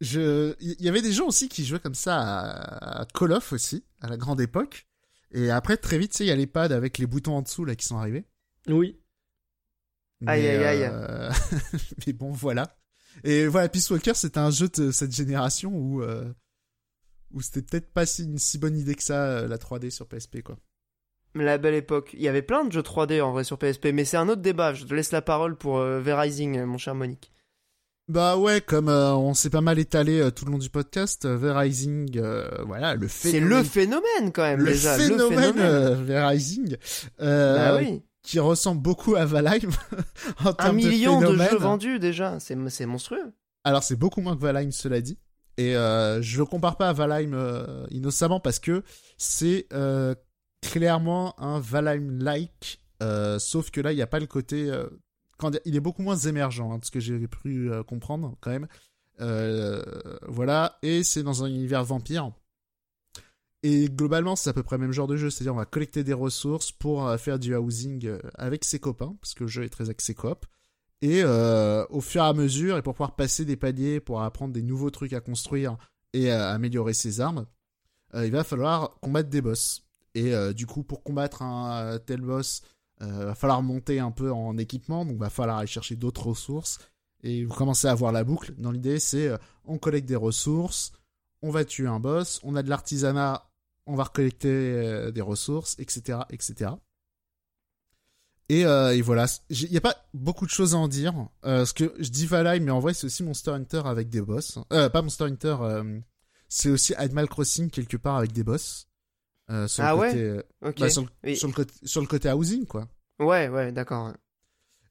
Je, il y avait des gens aussi qui jouaient comme ça à, à Call of aussi, à la grande époque. Et après, très vite, tu sais, il y a les pads avec les boutons en dessous là qui sont arrivés. Oui. Aïe, Mais, aïe, aïe. euh, mais bon, voilà. Et voilà, Peace Walker, c'était un jeu de cette génération où, euh, où c'était peut-être pas si, une si bonne idée que ça, euh, la 3D sur PSP, quoi. La belle époque. Il y avait plein de jeux 3D en vrai sur PSP, mais c'est un autre débat. Je te laisse la parole pour euh, V-Rising, euh, mon cher Monique. Bah ouais, comme euh, on s'est pas mal étalé euh, tout le long du podcast, V-Rising, voilà, le C'est phénomène. le phénomène quand même, le déjà. phénomène, le phénomène. V-Rising, Bah oui. qui ressemble beaucoup à Valheim en Un million de, jeux vendus déjà. C'est c'est monstrueux. Alors c'est beaucoup moins que Valheim, cela dit. Et euh, je le compare pas à Valheim euh, innocemment parce que c'est euh, clairement un Valheim-like, euh, sauf que là il n'y a pas le côté. euh, il est beaucoup moins émergent, hein, de ce que j'ai pu euh, comprendre quand même. Voilà, et c'est dans un univers vampire. Et globalement, c'est à peu près le même genre de jeu, c'est-à-dire on va collecter des ressources pour faire du housing avec ses copains, parce que le jeu est très axé coop. Et au fur et à mesure, et pour pouvoir passer des paliers, pour apprendre des nouveaux trucs à construire et à améliorer ses armes, il va falloir combattre des boss. Et euh, du coup, pour combattre un euh, tel boss, euh, va falloir monter un peu en équipement, donc va falloir aller chercher d'autres ressources. Et vous commencez à voir la boucle. Dans l'idée, c'est on collecte des ressources, on va tuer un boss, on a de l'artisanat, on va recollecter des ressources, etc., etc. Et, voilà, il n'y a pas beaucoup de choses à en dire. Parce que je dis Valheim, mais en vrai, c'est aussi Monster Hunter avec des boss. Euh, pas Monster Hunter, c'est aussi Animal Crossing quelque part avec des boss. Euh, sur Ah le ouais côté, euh, bah, sur, le, Et- sur, le côté, sur le côté housing, quoi. Ouais, ouais, d'accord.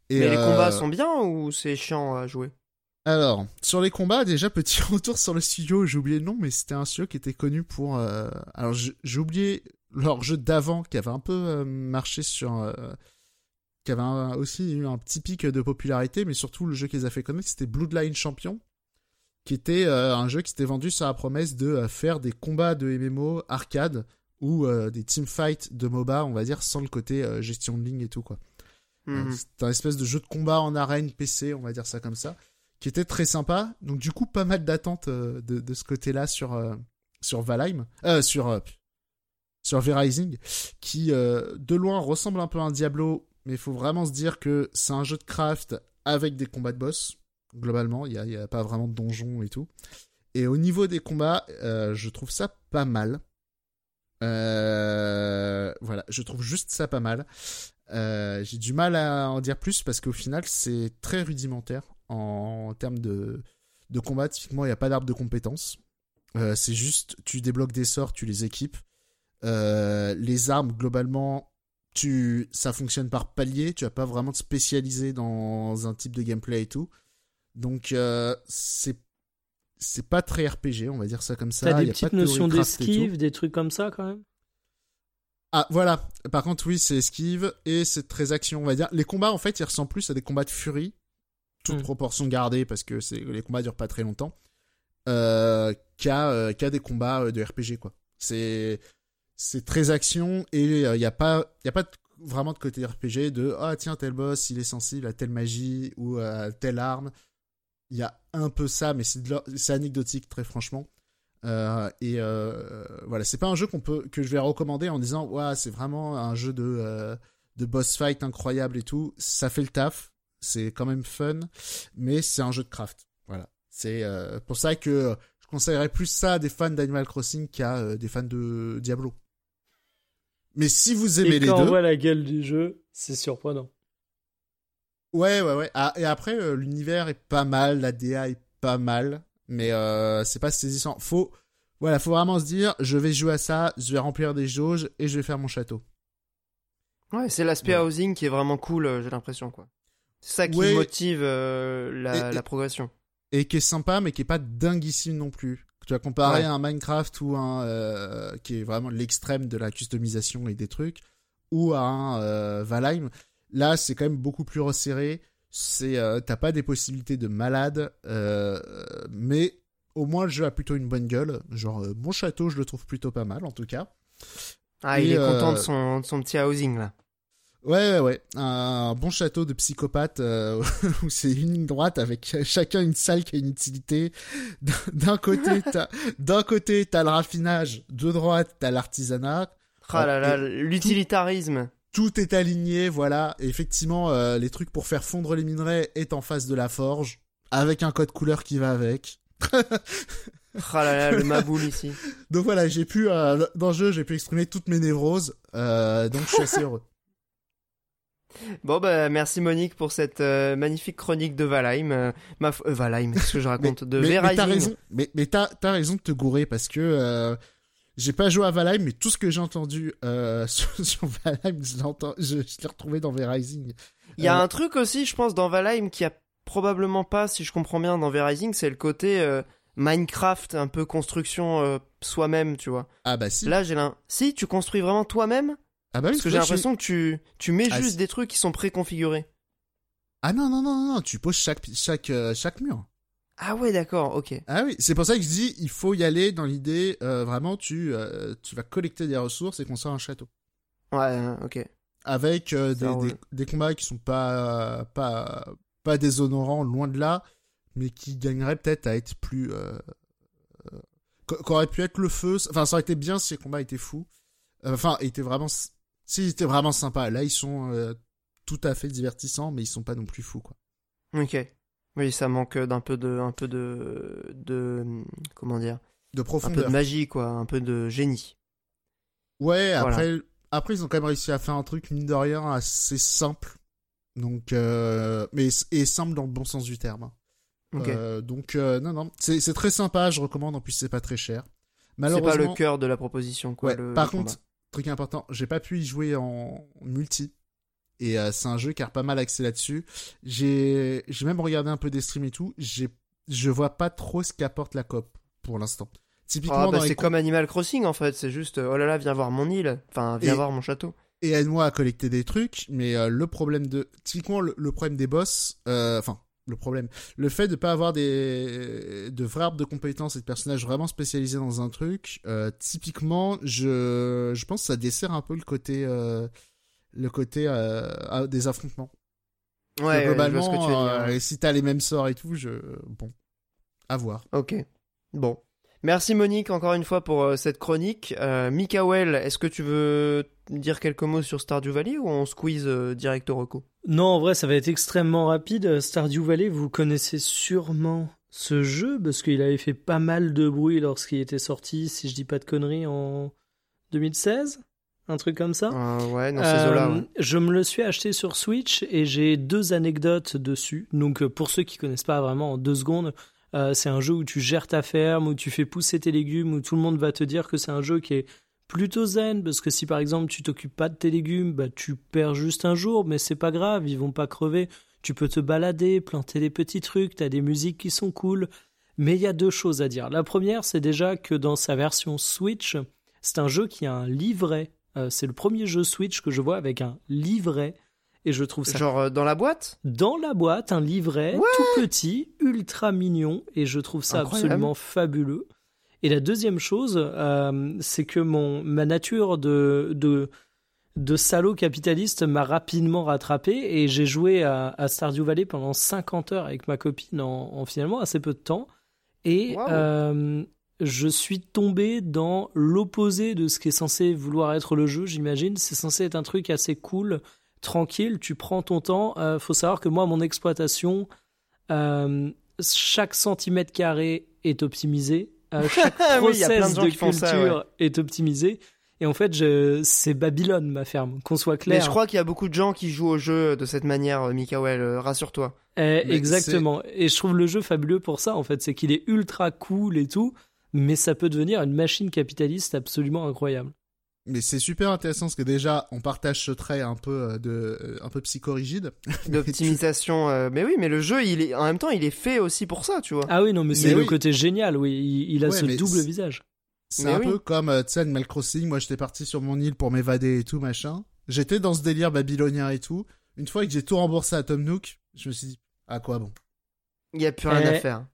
Et, Mais les euh, combats sont bien ou c'est chiant à jouer? Alors, sur les combats, déjà, petit retour sur le studio, j'ai oublié le nom, mais c'était un studio qui était connu pour... euh, Alors, j'ai oublié leur jeu d'avant, qui avait un peu euh, marché sur... euh, qui avait un- aussi eu un petit pic de popularité, mais surtout, le jeu qui les a fait connaître, c'était Bloodline Champion, qui était euh, un jeu qui s'était vendu sur la promesse de euh, faire des combats de MMO arcade, ou euh, des teamfights de MOBA, on va dire, sans le côté euh, gestion de ligne et tout, quoi. Mhm. Euh, C'est un espèce de jeu de combat en arène PC, on va dire ça comme ça, qui était très sympa. Donc du coup, pas mal d'attentes euh, de, de ce côté-là sur sur Valheim, euh, sur sur V-Rising, qui de loin ressemble un peu à un Diablo, mais il faut vraiment se dire que c'est un jeu de craft avec des combats de boss. Globalement, il y a, pas vraiment de donjons et tout. Et au niveau des combats, je trouve ça pas mal. Euh, voilà, je trouve juste ça pas mal. Euh, j'ai du mal à en dire plus parce qu'au final, c'est très rudimentaire en, termes de, de combat. Typiquement, il n'y a pas d'arbre de compétences. Euh, c'est juste, tu débloques des sorts, tu les équipes. Les armes, globalement, tu, ça fonctionne par palier. Tu vas pas vraiment te spécialiser dans un type de gameplay et tout. Donc, c'est c'est pas très RPG, on va dire ça comme ça. T'as Il des y a pas petites de notions d'esquive, des trucs comme ça quand même? Ah voilà, par contre oui c'est esquive et c'est très action on va dire. Les combats en fait ils ressemblent plus à des combats de furie, toute Mm. proportion gardée parce que c'est les combats durent pas très longtemps, euh, qu'à euh, qu'à des combats euh, de RPG quoi. C'est c'est très action et il y a pas y a pas de- vraiment de côté RPG de ah tiens tel boss il est sensible à telle magie ou à telle arme. Il y a un peu ça mais c'est anecdotique très franchement. Euh, et euh, voilà, c'est pas un jeu qu'on peut que je vais recommander en disant ouais c'est vraiment un jeu de euh, de boss fight incroyable et tout. Ça fait le taf, c'est quand même fun, mais c'est un jeu de craft. Voilà, c'est pour ça que je conseillerais plus ça à des fans d'Animal Crossing qu'à des fans de Diablo. Mais si vous aimez Et les quand on deux, voit la gueule du jeu, c'est surprenant. Ouais ouais ouais. Ah, et après euh, l'univers est pas mal, la DA est pas mal, mais euh, c'est pas saisissant. Faut voilà, faut vraiment se dire, je vais jouer à ça, je vais remplir des jauges et je vais faire mon château. Ouais, c'est l'aspect Ouais. housing qui est vraiment cool, euh, j'ai l'impression, quoi. C'est ça qui Ouais. motive euh, la, Et- la et- progression. et qui est sympa mais qui est pas dinguissime non plus. Tu vas comparer Ouais. à un Minecraft ou un euh, qui est vraiment l'extrême de la customisation et des trucs ou à un euh, Valheim. Là, c'est quand même beaucoup plus resserré. C'est euh, t'as pas des possibilités de malade, euh, mais au moins le jeu a plutôt une bonne gueule. Genre euh, mon château, je le trouve plutôt pas mal en tout cas. Ah, Et, il est content euh, de son, de son petit housing, là. Ouais, ouais, ouais. Un bon château de psychopathe euh, où c'est une ligne droite avec chacun une salle qui a une utilité. D'un- côté, t'as, d'un côté, t'as le raffinage. De droite, t'as l'artisanat. Ah là là, l'utilitarisme. Tout est aligné, voilà. Et effectivement, euh, les trucs pour faire fondre les minerais est en face de la forge. Avec un code couleur qui va avec. Ah là là, le maboule ici. Donc voilà, j'ai pu, euh, dans le jeu, j'ai pu exprimer toutes mes névroses. Euh, donc je suis assez heureux. Bon, bah, merci Monique pour cette euh, magnifique chronique de Valheim. Euh, ma f- euh, Valheim, qu'est-ce que je raconte De mais, mais t'as raison, mais, mais t'as, t'as raison de te gourer parce que euh, j'ai pas joué à Valheim, mais tout ce que j'ai entendu euh, sur, sur Valheim, je, l'entends- je, je l'ai retrouvé dans V-Rising. Il y a Euh, un truc aussi, je pense, dans Valheim qui a probablement pas, si je comprends bien, dans Verizing, c'est le côté euh, Minecraft, un peu construction soi-même, tu vois. Ah bah si. Là, j'ai l'un. Si, tu construis vraiment toi-même? Ah bah oui, Parce que j'ai je- l'impression que tu, tu mets Ah, juste si. des trucs qui sont préconfigurés. Ah non non non non, tu poses chaque chaque chaque mur. Ah ouais, d'accord, ok. Ah oui, c'est pour ça que je dis, il faut y aller dans l'idée euh, vraiment, tu euh, tu vas collecter des ressources et construire un château Ouais, hein, ok. avec euh, des, des, des combats qui sont pas pas pas déshonorants, loin de là, mais qui gagneraient peut-être à être plus euh, euh, qu- qu'aurait pu être le feu. Enfin, ça aurait été bien si les combats étaient fous. Euh, Enfin, étaient vraiment s- s'ils étaient vraiment sympas. Là, ils sont euh, tout à fait divertissants, mais ils sont pas non plus fous quoi. Ok. Oui, ça manque d'un peu de, un peu de, de, comment dire, De un peu profondeur. de magie, quoi, un peu de génie. Ouais, Voilà. après, après ils ont quand même réussi à faire un truc mine de rien assez simple. Donc, euh, mais et simple dans le bon sens du terme. hein. Euh, donc, euh, non, non, c'est très sympa. Je recommande. En plus, c'est pas très cher. c'est pas Malheureusement, le cœur de la proposition, quoi. ouais, le- par le contre, truc important, j'ai pas pu y jouer en multi. Et euh, c'est un jeu qui a pas mal axé là-dessus. J'ai j'ai même regardé un peu des streams et tout. J'ai je vois pas trop ce qu'apporte la COP pour l'instant. Typiquement Ah, bah, c'est comme Animal Crossing en fait, c'est juste oh là là, viens voir mon île, enfin viens Et- voir mon château. et aide-moi à collecter des trucs, mais euh, le problème de... Typiquement, le, le problème des boss, euh, enfin, le problème, le fait de pas avoir des de vrais arbres de compétences et de personnages vraiment spécialisés dans un truc, euh, typiquement, je je pense que ça dessert un peu le côté euh, le côté euh, ah, des affrontements. Ouais, je vois globalement, ce que tu veux dire. euh, et si t'as les mêmes sorts et tout, je bon, à voir. Ok. Bon. Merci Monique encore une fois pour euh, cette chronique. Euh, Mikael, est-ce que tu veux dire quelques mots sur Stardew Valley ou on squeeze euh, direct au reco? Non, en vrai, ça va être extrêmement rapide. Stardew Valley, vous connaissez sûrement ce jeu parce qu'il avait fait pas mal de bruit lorsqu'il était sorti, si je dis pas de conneries, en 2016 Un truc comme ça Euh, Ouais, dans ces eaux-là. Euh, ouais. Je me le suis acheté sur Switch et j'ai deux anecdotes dessus. Donc euh, pour ceux qui connaissent pas vraiment en deux secondes, euh, c'est un jeu où tu gères ta ferme, où tu fais pousser tes légumes, où tout le monde va te dire que c'est un jeu qui est plutôt zen parce que si par exemple tu t'occupes pas de tes légumes, bah tu perds juste un jour, mais c'est pas grave, ils vont pas crever. Tu peux te balader, planter des petits trucs, t'as des musiques qui sont cool. Mais il y a deux choses à dire. La première, c'est déjà que dans sa version Switch, c'est un jeu qui a un livret Euh, c'est le premier jeu Switch que je vois avec un livret. Et je trouve ça. Genre euh, dans la boîte? Dans la boîte, un livret tout petit, ultra mignon. Et je trouve ça Incroyable. absolument fabuleux. Et la deuxième chose, euh, c'est que mon, ma nature de, de, de salaud capitaliste m'a rapidement rattrapé. Et j'ai joué à, à Stardew Valley pendant 50 heures avec ma copine en, en finalement assez peu de temps. Et euh, je suis tombé dans l'opposé de ce qui est censé vouloir être le jeu, j'imagine. C'est censé être un truc assez cool, tranquille, tu prends ton temps. Euh, faut savoir que moi, mon exploitation, euh, chaque centimètre carré est optimisé. Euh, chaque oui, process de ça, culture est optimisé. Et en fait, je... c'est Babylone, ma ferme, qu'on soit clair. Mais je crois qu'il y a beaucoup de gens qui jouent au jeu de cette manière, euh, Mikael, rassure-toi. Eh, exactement. Et je trouve le jeu fabuleux pour ça, en fait. C'est qu'il est ultra cool et tout, mais ça peut devenir une machine capitaliste absolument incroyable. Mais c'est super intéressant parce que déjà, on partage ce trait un peu euh, de, euh, un peu psychorigide. D'optimisation. euh, Mais oui, mais le jeu, il est en même temps, il est fait aussi pour ça, tu vois. Ah oui, non, mais c'est le oui. côté génial, oui. Il, il a Ouais, ce double visage. C'est un oui. peu comme, tu sais, Animal Crossing. Moi, j'étais parti sur mon île pour m'évader et tout, machin. J'étais dans ce délire babylonien et tout. Une fois que j'ai tout remboursé à Tom Nook, je me suis dit, à quoi bon? Il y a plus rien Eh. à faire.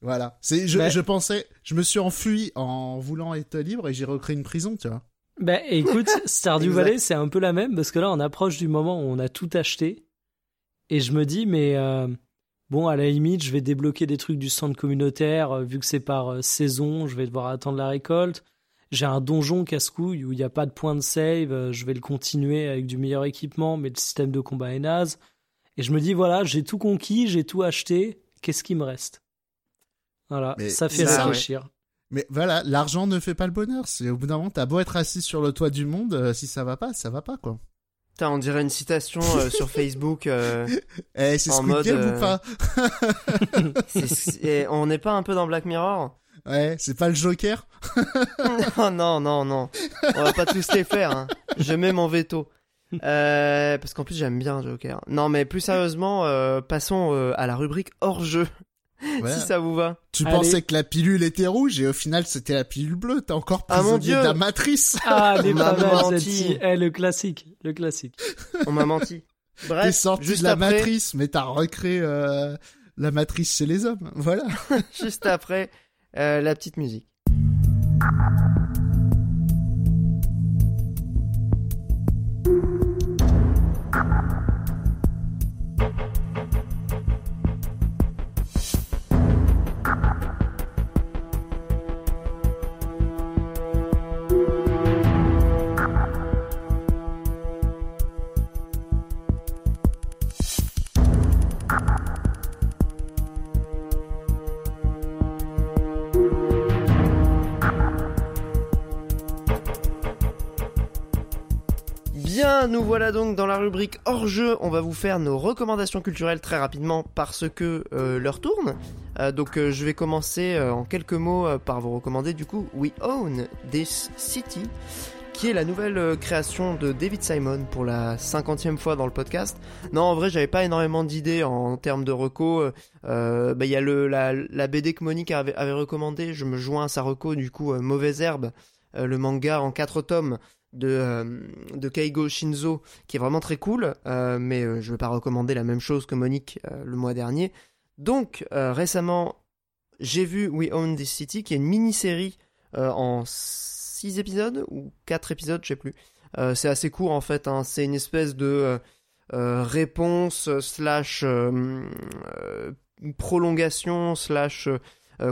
Voilà. C'est, je, Bah- je pensais, je me suis enfui en voulant être libre et j'ai recréé une prison, tu vois. Bah écoute, Stardew. Valley, c'est un peu la même, parce que là, on approche du moment où on a tout acheté. Et je me dis, mais euh, bon, à la limite, je vais débloquer des trucs du centre communautaire, euh, vu que c'est par euh, saison, je vais devoir attendre la récolte. J'ai un donjon casse-couille où il n'y a pas de point de save, je vais le continuer avec du meilleur équipement, mais le système de combat est naze. Et je me dis, voilà, j'ai tout conquis, j'ai tout acheté, qu'est-ce qui me reste? Voilà, Mais ça fait ça, réfléchir. Mais voilà, l'argent ne fait pas le bonheur. C'est au bout d'un moment, t'as beau être assis sur le toit du monde, euh, si ça va pas, ça va pas, quoi. Putain, on dirait une citation euh, sur Facebook. euh, Eh, c'est En Squid mode, Game euh, ou pas? c'est- c'est- on n'est pas un peu dans Black Mirror? Ouais, c'est pas le Joker? Non, non, non, non. On va pas tous les faire. hein. Je mets mon veto. Euh, parce qu'en plus j'aime bien Joker. Non mais plus sérieusement, euh, passons euh, à la rubrique hors jeu, Voilà. si ça vous va. Tu Allez. pensais que la pilule était rouge et au final c'était la pilule bleue. T'es encore Ah, mon Dieu. de la matrice. Ah, des On m'a pas mal, menti. Eh, le classique, le classique. On m'a menti. T'es Bref, sorti juste de la après, matrice, mais t'as recréé euh, la matrice chez les hommes. Voilà. juste après euh, la petite musique. Nous voilà donc dans la rubrique hors jeu. On va vous faire nos recommandations culturelles très rapidement parce que euh, l'heure tourne. Euh, donc euh, je vais commencer euh, en quelques mots par vous recommander du coup We Own This City, qui est la nouvelle création de David Simon pour la cinquantième fois dans le podcast. Non, en vrai, j'avais pas énormément d'idées en termes de reco. Bah, Il y a la, BD que Monique avait, avait recommandé. Je me joins à sa reco du coup Mauvaise Herbe, le manga en quatre tomes de, euh, de Keigo Shinzo qui est vraiment très cool, euh, mais euh, je vais pas recommander la même chose que Monique euh, le mois dernier. Donc récemment, j'ai vu We Own This City qui est une mini-série en 6 épisodes ou 4 épisodes, je sais plus. C'est assez court en fait, hein. c'est une espèce de réponse slash prolongation slash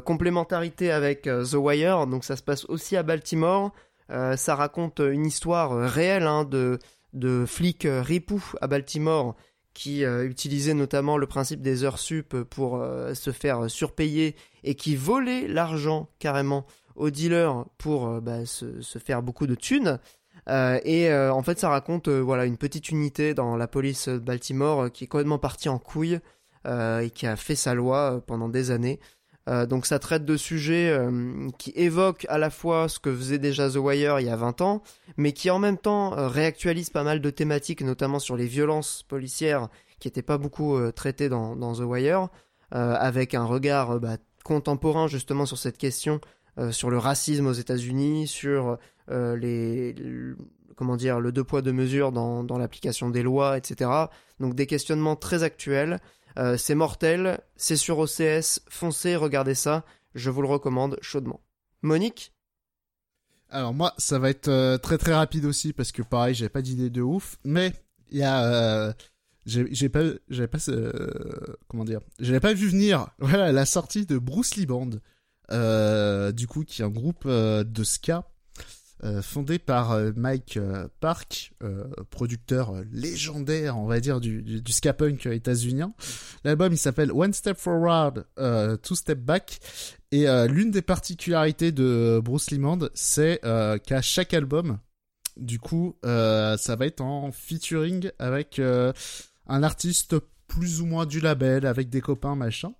complémentarité avec The Wire, donc ça se passe aussi à Baltimore. Euh, ça raconte une histoire euh, réelle hein, de, de flics euh, ripoux à Baltimore qui utilisaient notamment le principe des heures sup pour se faire surpayer et qui volaient l'argent carrément aux dealers pour bah, se, faire beaucoup de thunes. Et en fait, ça raconte voilà une petite unité dans la police de Baltimore qui est complètement partie en couille et qui a fait sa loi pendant des années. Euh, donc ça traite de sujets euh, qui évoquent à la fois ce que faisait déjà The Wire il y a 20 ans, mais qui en même temps euh, réactualisent pas mal de thématiques, notamment sur les violences policières qui n'étaient pas beaucoup traitées dans, The Wire, avec un regard bah, contemporain justement sur cette question, sur le racisme aux États-Unis, sur les, le- comment dire, le deux poids deux mesures dans l'application des lois, etc. Donc des questionnements très actuels. Euh, c'est mortel, c'est sur OCS, foncez, regardez ça, je vous le recommande chaudement. Monique Alors moi, ça va être euh, très très rapide aussi parce que pareil, j'ai pas d'idée de ouf, mais il y a euh, j'ai pas j'avais pas comment dire j'avais pas vu venir voilà la sortie de Bruce Lee Band du coup qui est un groupe de ska euh, fondé par euh, Mike Park producteur légendaire on va dire du, du, ska punk états-unien. L'album il s'appelle One Step Forward Two Step Back. Et l'une des particularités de Bruce Lee Band c'est qu'à chaque album du coup, euh, ça va être en featuring avec euh, un artiste plus ou moins du label, avec des copains, machin.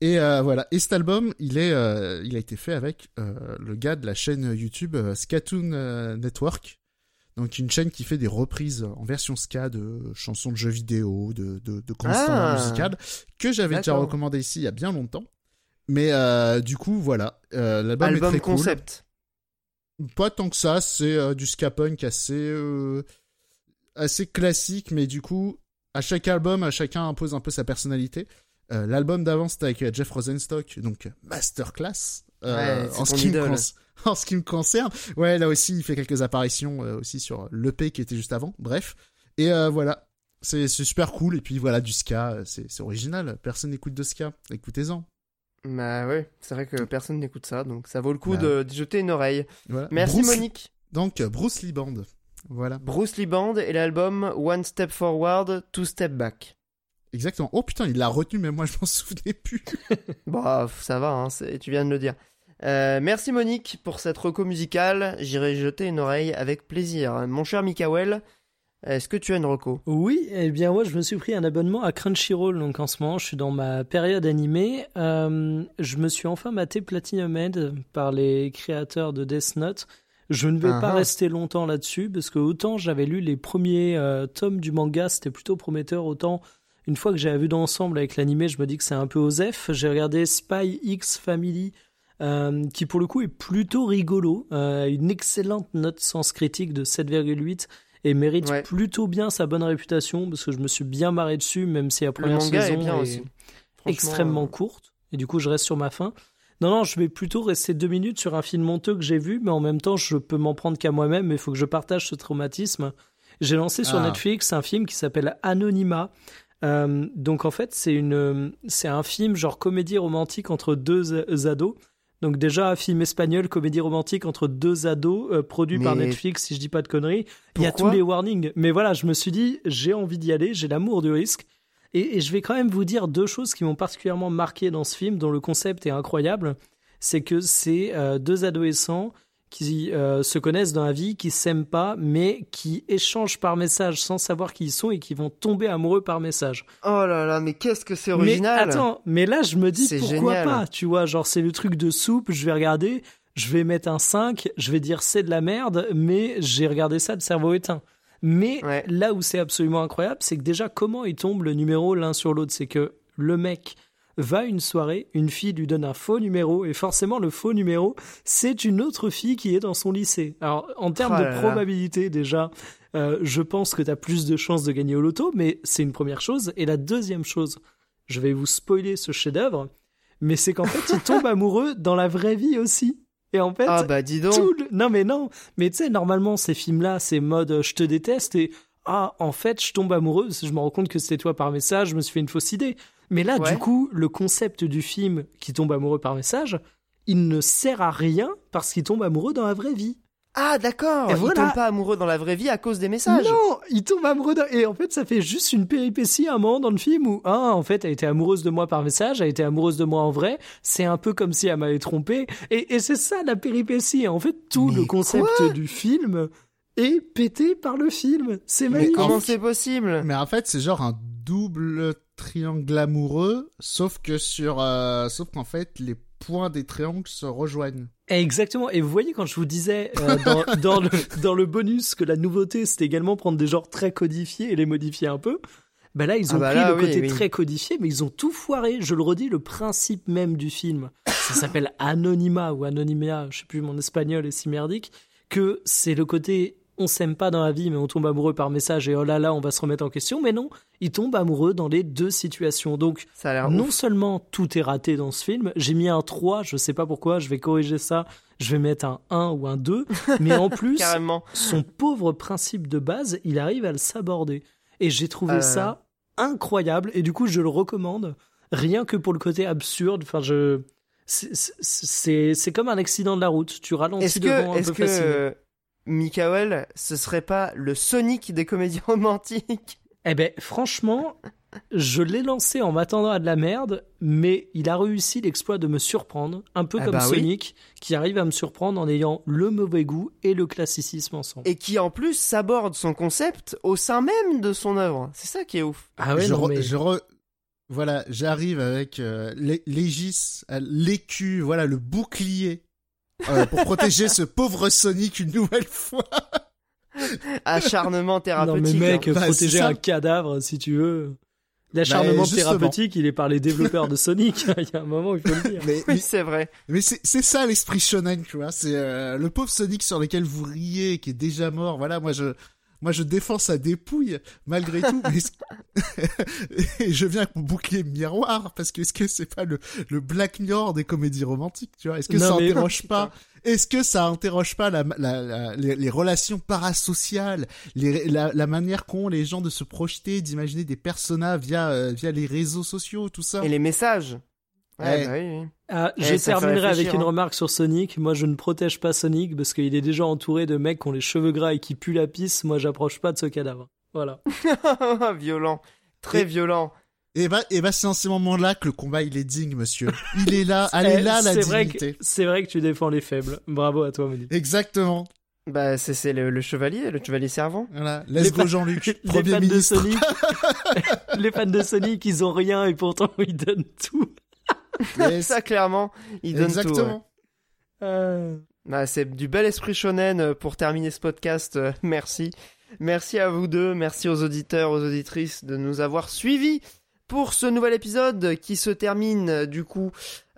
Et euh, voilà. Et cet album, il est, euh, il a été fait avec euh, le gars de la chaîne YouTube Skatoon Network. Donc une chaîne qui fait des reprises en version ska de chansons de jeux vidéo, de, de, de Ah. musicales, que j'avais déjà recommandé ici il y a bien longtemps. Mais du coup, voilà. L'album est Album très cool. concept. Pas tant que ça, c'est du ska punk assez assez classique, mais du coup, à chaque album, à chacun impose un peu sa personnalité. Euh, L'album d'avant, c'était avec euh, Jeff Rosenstock, donc euh, masterclass. euh, Ouais, en, ce qui me idole. con- en ce qui me concerne. Ouais, là aussi, il fait quelques apparitions euh, aussi sur l'EP qui était juste avant. Bref. Et voilà. C'est super cool. Et puis voilà, du ska, c'est original. Personne n'écoute de ska. Écoutez-en. Bah ouais, c'est vrai que personne n'écoute ça, donc ça vaut le coup Bah. de, jeter une oreille. Voilà. Merci Bruce- Monique. Donc, Bruce Lee Band. Voilà. Bruce Lee Band et l'album One Step Forward, Two Step Back. Exactement. Oh putain, il l'a retenu, mais moi je m'en souvenais plus. Bah, ça va, hein, tu viens de le dire. Euh, merci Monique pour cette reco musicale. J'irai jeter une oreille avec plaisir. Mon cher Mikael, est-ce que tu as une reco? Oui, eh bien moi je me suis pris un abonnement à Crunchyroll, donc en ce moment je suis dans ma période animée. Euh, je me suis enfin maté Platinum Head par les créateurs de Death Note. Je ne vais Ah pas ah. rester longtemps là-dessus parce que autant j'avais lu les premiers euh, tomes du manga, c'était plutôt prometteur, autant une fois que j'avais vu d'ensemble avec l'animé, je me dis que c'est un peu osef. J'ai regardé Spy X Family, euh, qui pour le coup est plutôt rigolo, euh, une excellente note sens critique de 7,8 et mérite Ouais. plutôt bien sa bonne réputation parce que je me suis bien marré dessus, même si la première saison est bien est aussi. Franchement, extrêmement euh, courte et du coup je reste sur ma fin. Non, non, je vais plutôt rester deux minutes sur un film honteux que j'ai vu, mais en même temps, je peux m'en prendre qu'à moi-même, mais il faut que je partage ce traumatisme. J'ai lancé sur Ah. Netflix un film qui s'appelle Anonyma. Euh, donc en fait, c'est une, c'est un film genre comédie romantique entre deux ados. Donc déjà un film espagnol, comédie romantique entre deux ados, euh, produit par Netflix, si je dis pas de conneries. Il y a tous les warnings. Mais voilà, je me suis dit, j'ai envie d'y aller, j'ai l'amour du risque. Et, et je vais quand même vous dire deux choses qui m'ont particulièrement marqué dans ce film, dont le concept est incroyable. C'est que c'est euh, deux adolescents qui euh, se connaissent dans la vie, qui s'aiment pas, mais qui échangent par message sans savoir qui ils sont et qui vont tomber amoureux par message. Oh là là, mais qu'est-ce que c'est Mais original attends, mais là je me dis pourquoi génial. pas, tu vois, genre c'est le truc de soupe, je vais regarder, je vais mettre un 5, je vais dire c'est de la merde, mais j'ai regardé ça de cerveau éteint. Mais Ouais. là où c'est absolument incroyable, c'est que déjà comment ils tombent le numéro l'un sur l'autre, c'est que le mec va à une soirée, une fille lui donne un faux numéro et forcément le faux numéro, c'est une autre fille qui est dans son lycée. Alors en termes Oh de là. probabilité déjà, euh, je pense que tu as plus de chances de gagner au loto, mais c'est une première chose. Et la deuxième chose, je vais vous spoiler ce chef-d'œuvre, mais c'est qu'en fait, ils tombent amoureux dans la vraie vie aussi. Et en fait, Ah bah dis donc tout le- non mais non, mais tu sais, normalement, ces films-là, c'est mode euh, je te déteste et ah, en fait, je tombe que je me rends compte que c'était toi par message, je me suis fait une fausse idée. Mais là, Ouais. du coup, le concept du film qui tombe amoureux par message, il ne sert à rien parce qu'il tombe amoureux dans la vraie vie. Ah d'accord voilà. tombent pas amoureux dans la vraie vie à cause des messages Non, il tombe amoureux d'un- et en fait ça fait juste une péripétie à un moment dans le film où ah en fait elle était amoureuse de moi par message, elle était amoureuse de moi en vrai, c'est un peu comme si elle m'avait trompé et, et c'est ça la péripétie. En fait tout Mais le concept du film est pété par le film. C'est Mais magnifique. comment c'est possible? Mais en fait, c'est genre un double triangle amoureux, sauf que sur, euh, sauf qu'en fait, les points des triangles se rejoignent. Exactement. Et vous voyez quand je vous disais euh, dans, dans le dans le bonus que la nouveauté c'était également prendre des genres très codifiés et les modifier un peu. Bah là ils Ah ont bah pris là, le oui, côté oui. très codifié, mais ils ont tout foiré. Je le redis, le principe même du film, ça s'appelle Anonyma ou Anonymia, je sais plus mon espagnol est si merdique, que c'est le côté on s'aime pas dans la vie, mais on tombe amoureux par message et oh là là, on va se remettre en question. Mais non, il tombe amoureux dans les deux situations. Donc, Ça a l'air non ouf. seulement tout est raté dans ce film, j'ai mis un 3, je sais pas pourquoi, je vais corriger ça, je vais mettre un 1 ou un 2, mais en plus, son pauvre principe de base, il arrive à le saborder. Et j'ai trouvé Euh. ça incroyable, et du coup, je le recommande, rien que pour le côté absurde. Enfin, je. c'est- comme un accident de la route. Tu ralentis devant que, un peu que facilement. Mikael, ce serait pas le Sonic des comédies romantiques? Eh ben, franchement, je l'ai lancé en m'attendant à de la merde, mais il a réussi l'exploit de me surprendre, un peu Ah comme bah oui. Sonic, qui arrive à me surprendre en ayant le mauvais goût et le classicisme ensemble. et qui en plus s'aborde son concept au sein même de son œuvre. C'est ça qui est ouf. ah ouais, je, non, re- mais... je re- Voilà, j'arrive avec euh, l'é- l'Aegis, euh, l'écu, voilà, le bouclier. Euh, pour protéger ce pauvre Sonic une nouvelle fois. Acharnement Non thérapeutique. mais mec, hein. Bah, protéger un cadavre, si tu veux. L'acharnement Bah, thérapeutique, il est par les développeurs de Sonic. il y a un moment, il faut le dire. Mais, c'est vrai. mais c'est c'est ça l'esprit shonen, tu vois. C'est euh, le pauvre Sonic sur lequel vous riez, qui est déjà mort. Voilà, moi je, moi je défends sa dépouille malgré tout. mais est-ce- Et je viens avec mon bouclier miroir parce que est-ce que c'est pas le, le Black Mirror des comédies romantiques, tu vois? Est-ce que Non, ça interroge pas? Est-ce que ça interroge pas la, la, la- les, les relations parasociales, les, la, la manière qu'ont les gens de se projeter, d'imaginer des personas via euh, via les réseaux sociaux, tout ça? Et les messages? Ouais, Ouais. bah oui, oui. Ah, Eh, je terminerai avec une hein. remarque sur Sonic. Moi, je ne protège pas Sonic parce qu'il est déjà entouré de mecs qui ont les cheveux gras et qui puent la pisse. Moi, j'approche pas de ce cadavre. Voilà. violent. Très Et- violent. Et bah, et bah c'est en ces moments-là que le combat il est digne, monsieur. Il est là, elle est Eh, là la c'est vrai dignité. que C'est vrai que tu défends les faibles. Bravo à toi, Moni. Exactement. Bah, c'est le, le chevalier, le chevalier servant. Voilà. Les Let's go Jean-Luc, Les premier fans de ministre. Sonic, les fans de Sonic, ils ont rien et pourtant ils donnent tout. Yes. Ça, clairement, il donne tout. ouais. Exactement. Euh, Bah, c'est du bel esprit shonen euh, pour terminer ce podcast. euh, Merci. Merci à vous deux. Merci aux auditeurs, aux auditrices de nous avoir suivis pour ce nouvel épisode qui se termine du coup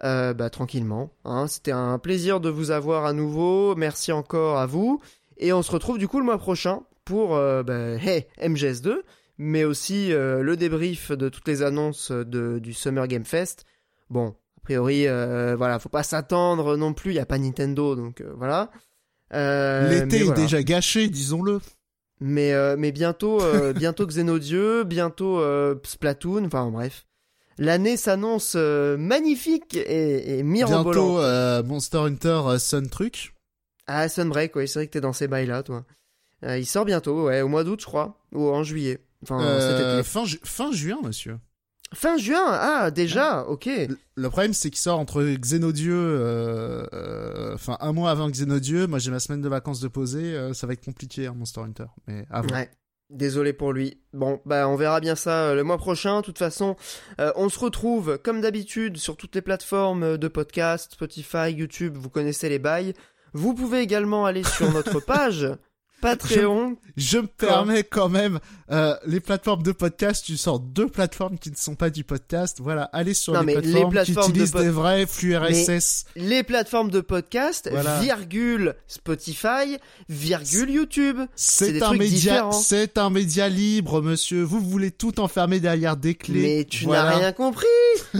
euh, bah, tranquillement. hein. C'était un plaisir de vous avoir à nouveau. Merci encore à vous. Et on se retrouve du coup le mois prochain pour euh, bah, hey, MGS2, mais aussi euh, le débrief de toutes les annonces de, du Summer Game Fest. Bon, a priori, euh, voilà, faut pas s'attendre non plus. Il y a pas Nintendo, donc euh, voilà. Euh, L'été est voilà. déjà gâché, disons-le. Mais euh, mais bientôt, bientôt Xenodieu, bientôt Splatoon. Enfin bref, l'année s'annonce magnifique et, et mirobolante. Bientôt Monster Hunter Sun Truc. Ah, Sunbreak, ouais, c'est vrai que t'es dans ces bails-là, toi. Euh, il sort bientôt, ouais, au mois d'août, je crois, ou en juillet. Enfin, cet été. fin, ju- fin juin, monsieur. Fin juin, ah, déjà, ok. Le- problème, c'est qu'il sort entre Xenodieu, euh, euh, enfin un mois avant Xenodieu. Moi, j'ai ma semaine de vacances de poser. euh, ça va être compliqué, hein, Monster Hunter. Mais avant. Ouais. Désolé pour lui. Bon, bah on verra bien ça euh, le mois prochain. De toute façon, euh, on se retrouve comme d'habitude sur toutes les plateformes de podcast, Spotify, YouTube. Vous connaissez les bails. Vous pouvez également aller sur notre page Patreon. Je me permets quand même, euh, les plateformes de podcast, tu sors deux plateformes qui ne sont pas du podcast. Voilà, allez sur Non, les, mais les plateformes plateformes qui de utilisent pod- des vrais flux RSS. Les plateformes de podcast, Voilà. virgule Spotify, virgule YouTube. c'est un média, c'est un média libre, monsieur. Vous voulez tout enfermer derrière des clés. Mais tu Voilà. n'as rien compris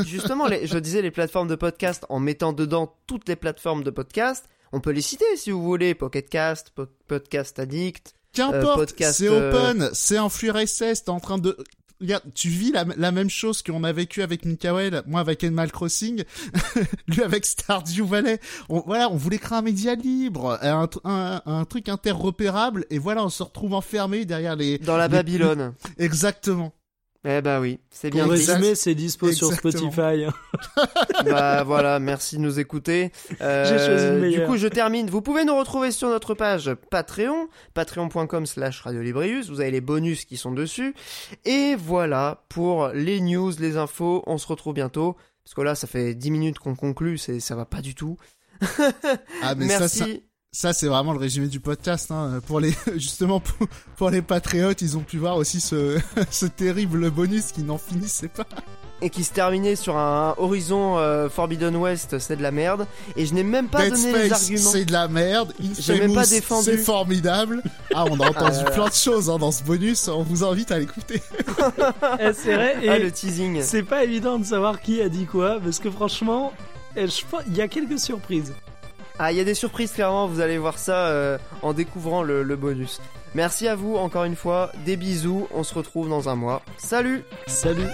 Justement, les- je disais les plateformes de podcast en mettant dedans toutes les plateformes de podcast. On peut les citer si vous voulez. Pocketcast, Po- Podcast Addict. Qu'importe, podcast, c'est euh, open, c'est un flux RSS, t'es en train de... Regarde, tu vis la, la même chose qu'on a vécu avec Mikael, moi avec Animal Crossing, lui avec Stardew Valley. On, voilà, on voulait créer un média libre, un, tr- un, un truc interrepérable, et voilà, on se retrouve enfermé derrière les... Dans la les- Babylone. Exactement. Eh bah oui, c'est bien Pour résumer, c'est dispo sur. Spotify. bah voilà, merci de nous écouter. Euh, J'ai choisi le Du coup, je termine. Vous pouvez nous retrouver sur notre page Patreon, patreon.com slash radiolibrius. Vous avez les bonus qui sont dessus. Et voilà pour les news, les infos. On se retrouve bientôt. Parce que là, ça fait 10 minutes qu'on conclut, c'est, ça va pas du tout. Ah, mais Merci. ça, ça, c'est vraiment le résumé du podcast. Hein. Pour les, justement, pour, pour les patriotes, ils ont pu voir aussi ce, ce terrible bonus qui n'en finissait pas. et qui se terminait sur un Horizon euh, Forbidden West, c'est de la merde. Et je n'ai même pas Dead donné les Space, arguments. c'est de la merde. J'ai même pas défendu. C'est formidable. Ah, on a entendu là. plein de choses hein, dans ce bonus. On vous invite à l'écouter. Eh, c'est vrai. Et Ah, le teasing. c'est pas évident de savoir qui a dit quoi, parce que franchement, eh, je pense- il y a quelques surprises. Ah, il y a des surprises, clairement, vous allez voir ça euh, en découvrant le, le bonus. Merci à vous encore une fois, des bisous, on se retrouve dans un mois. Salut Salut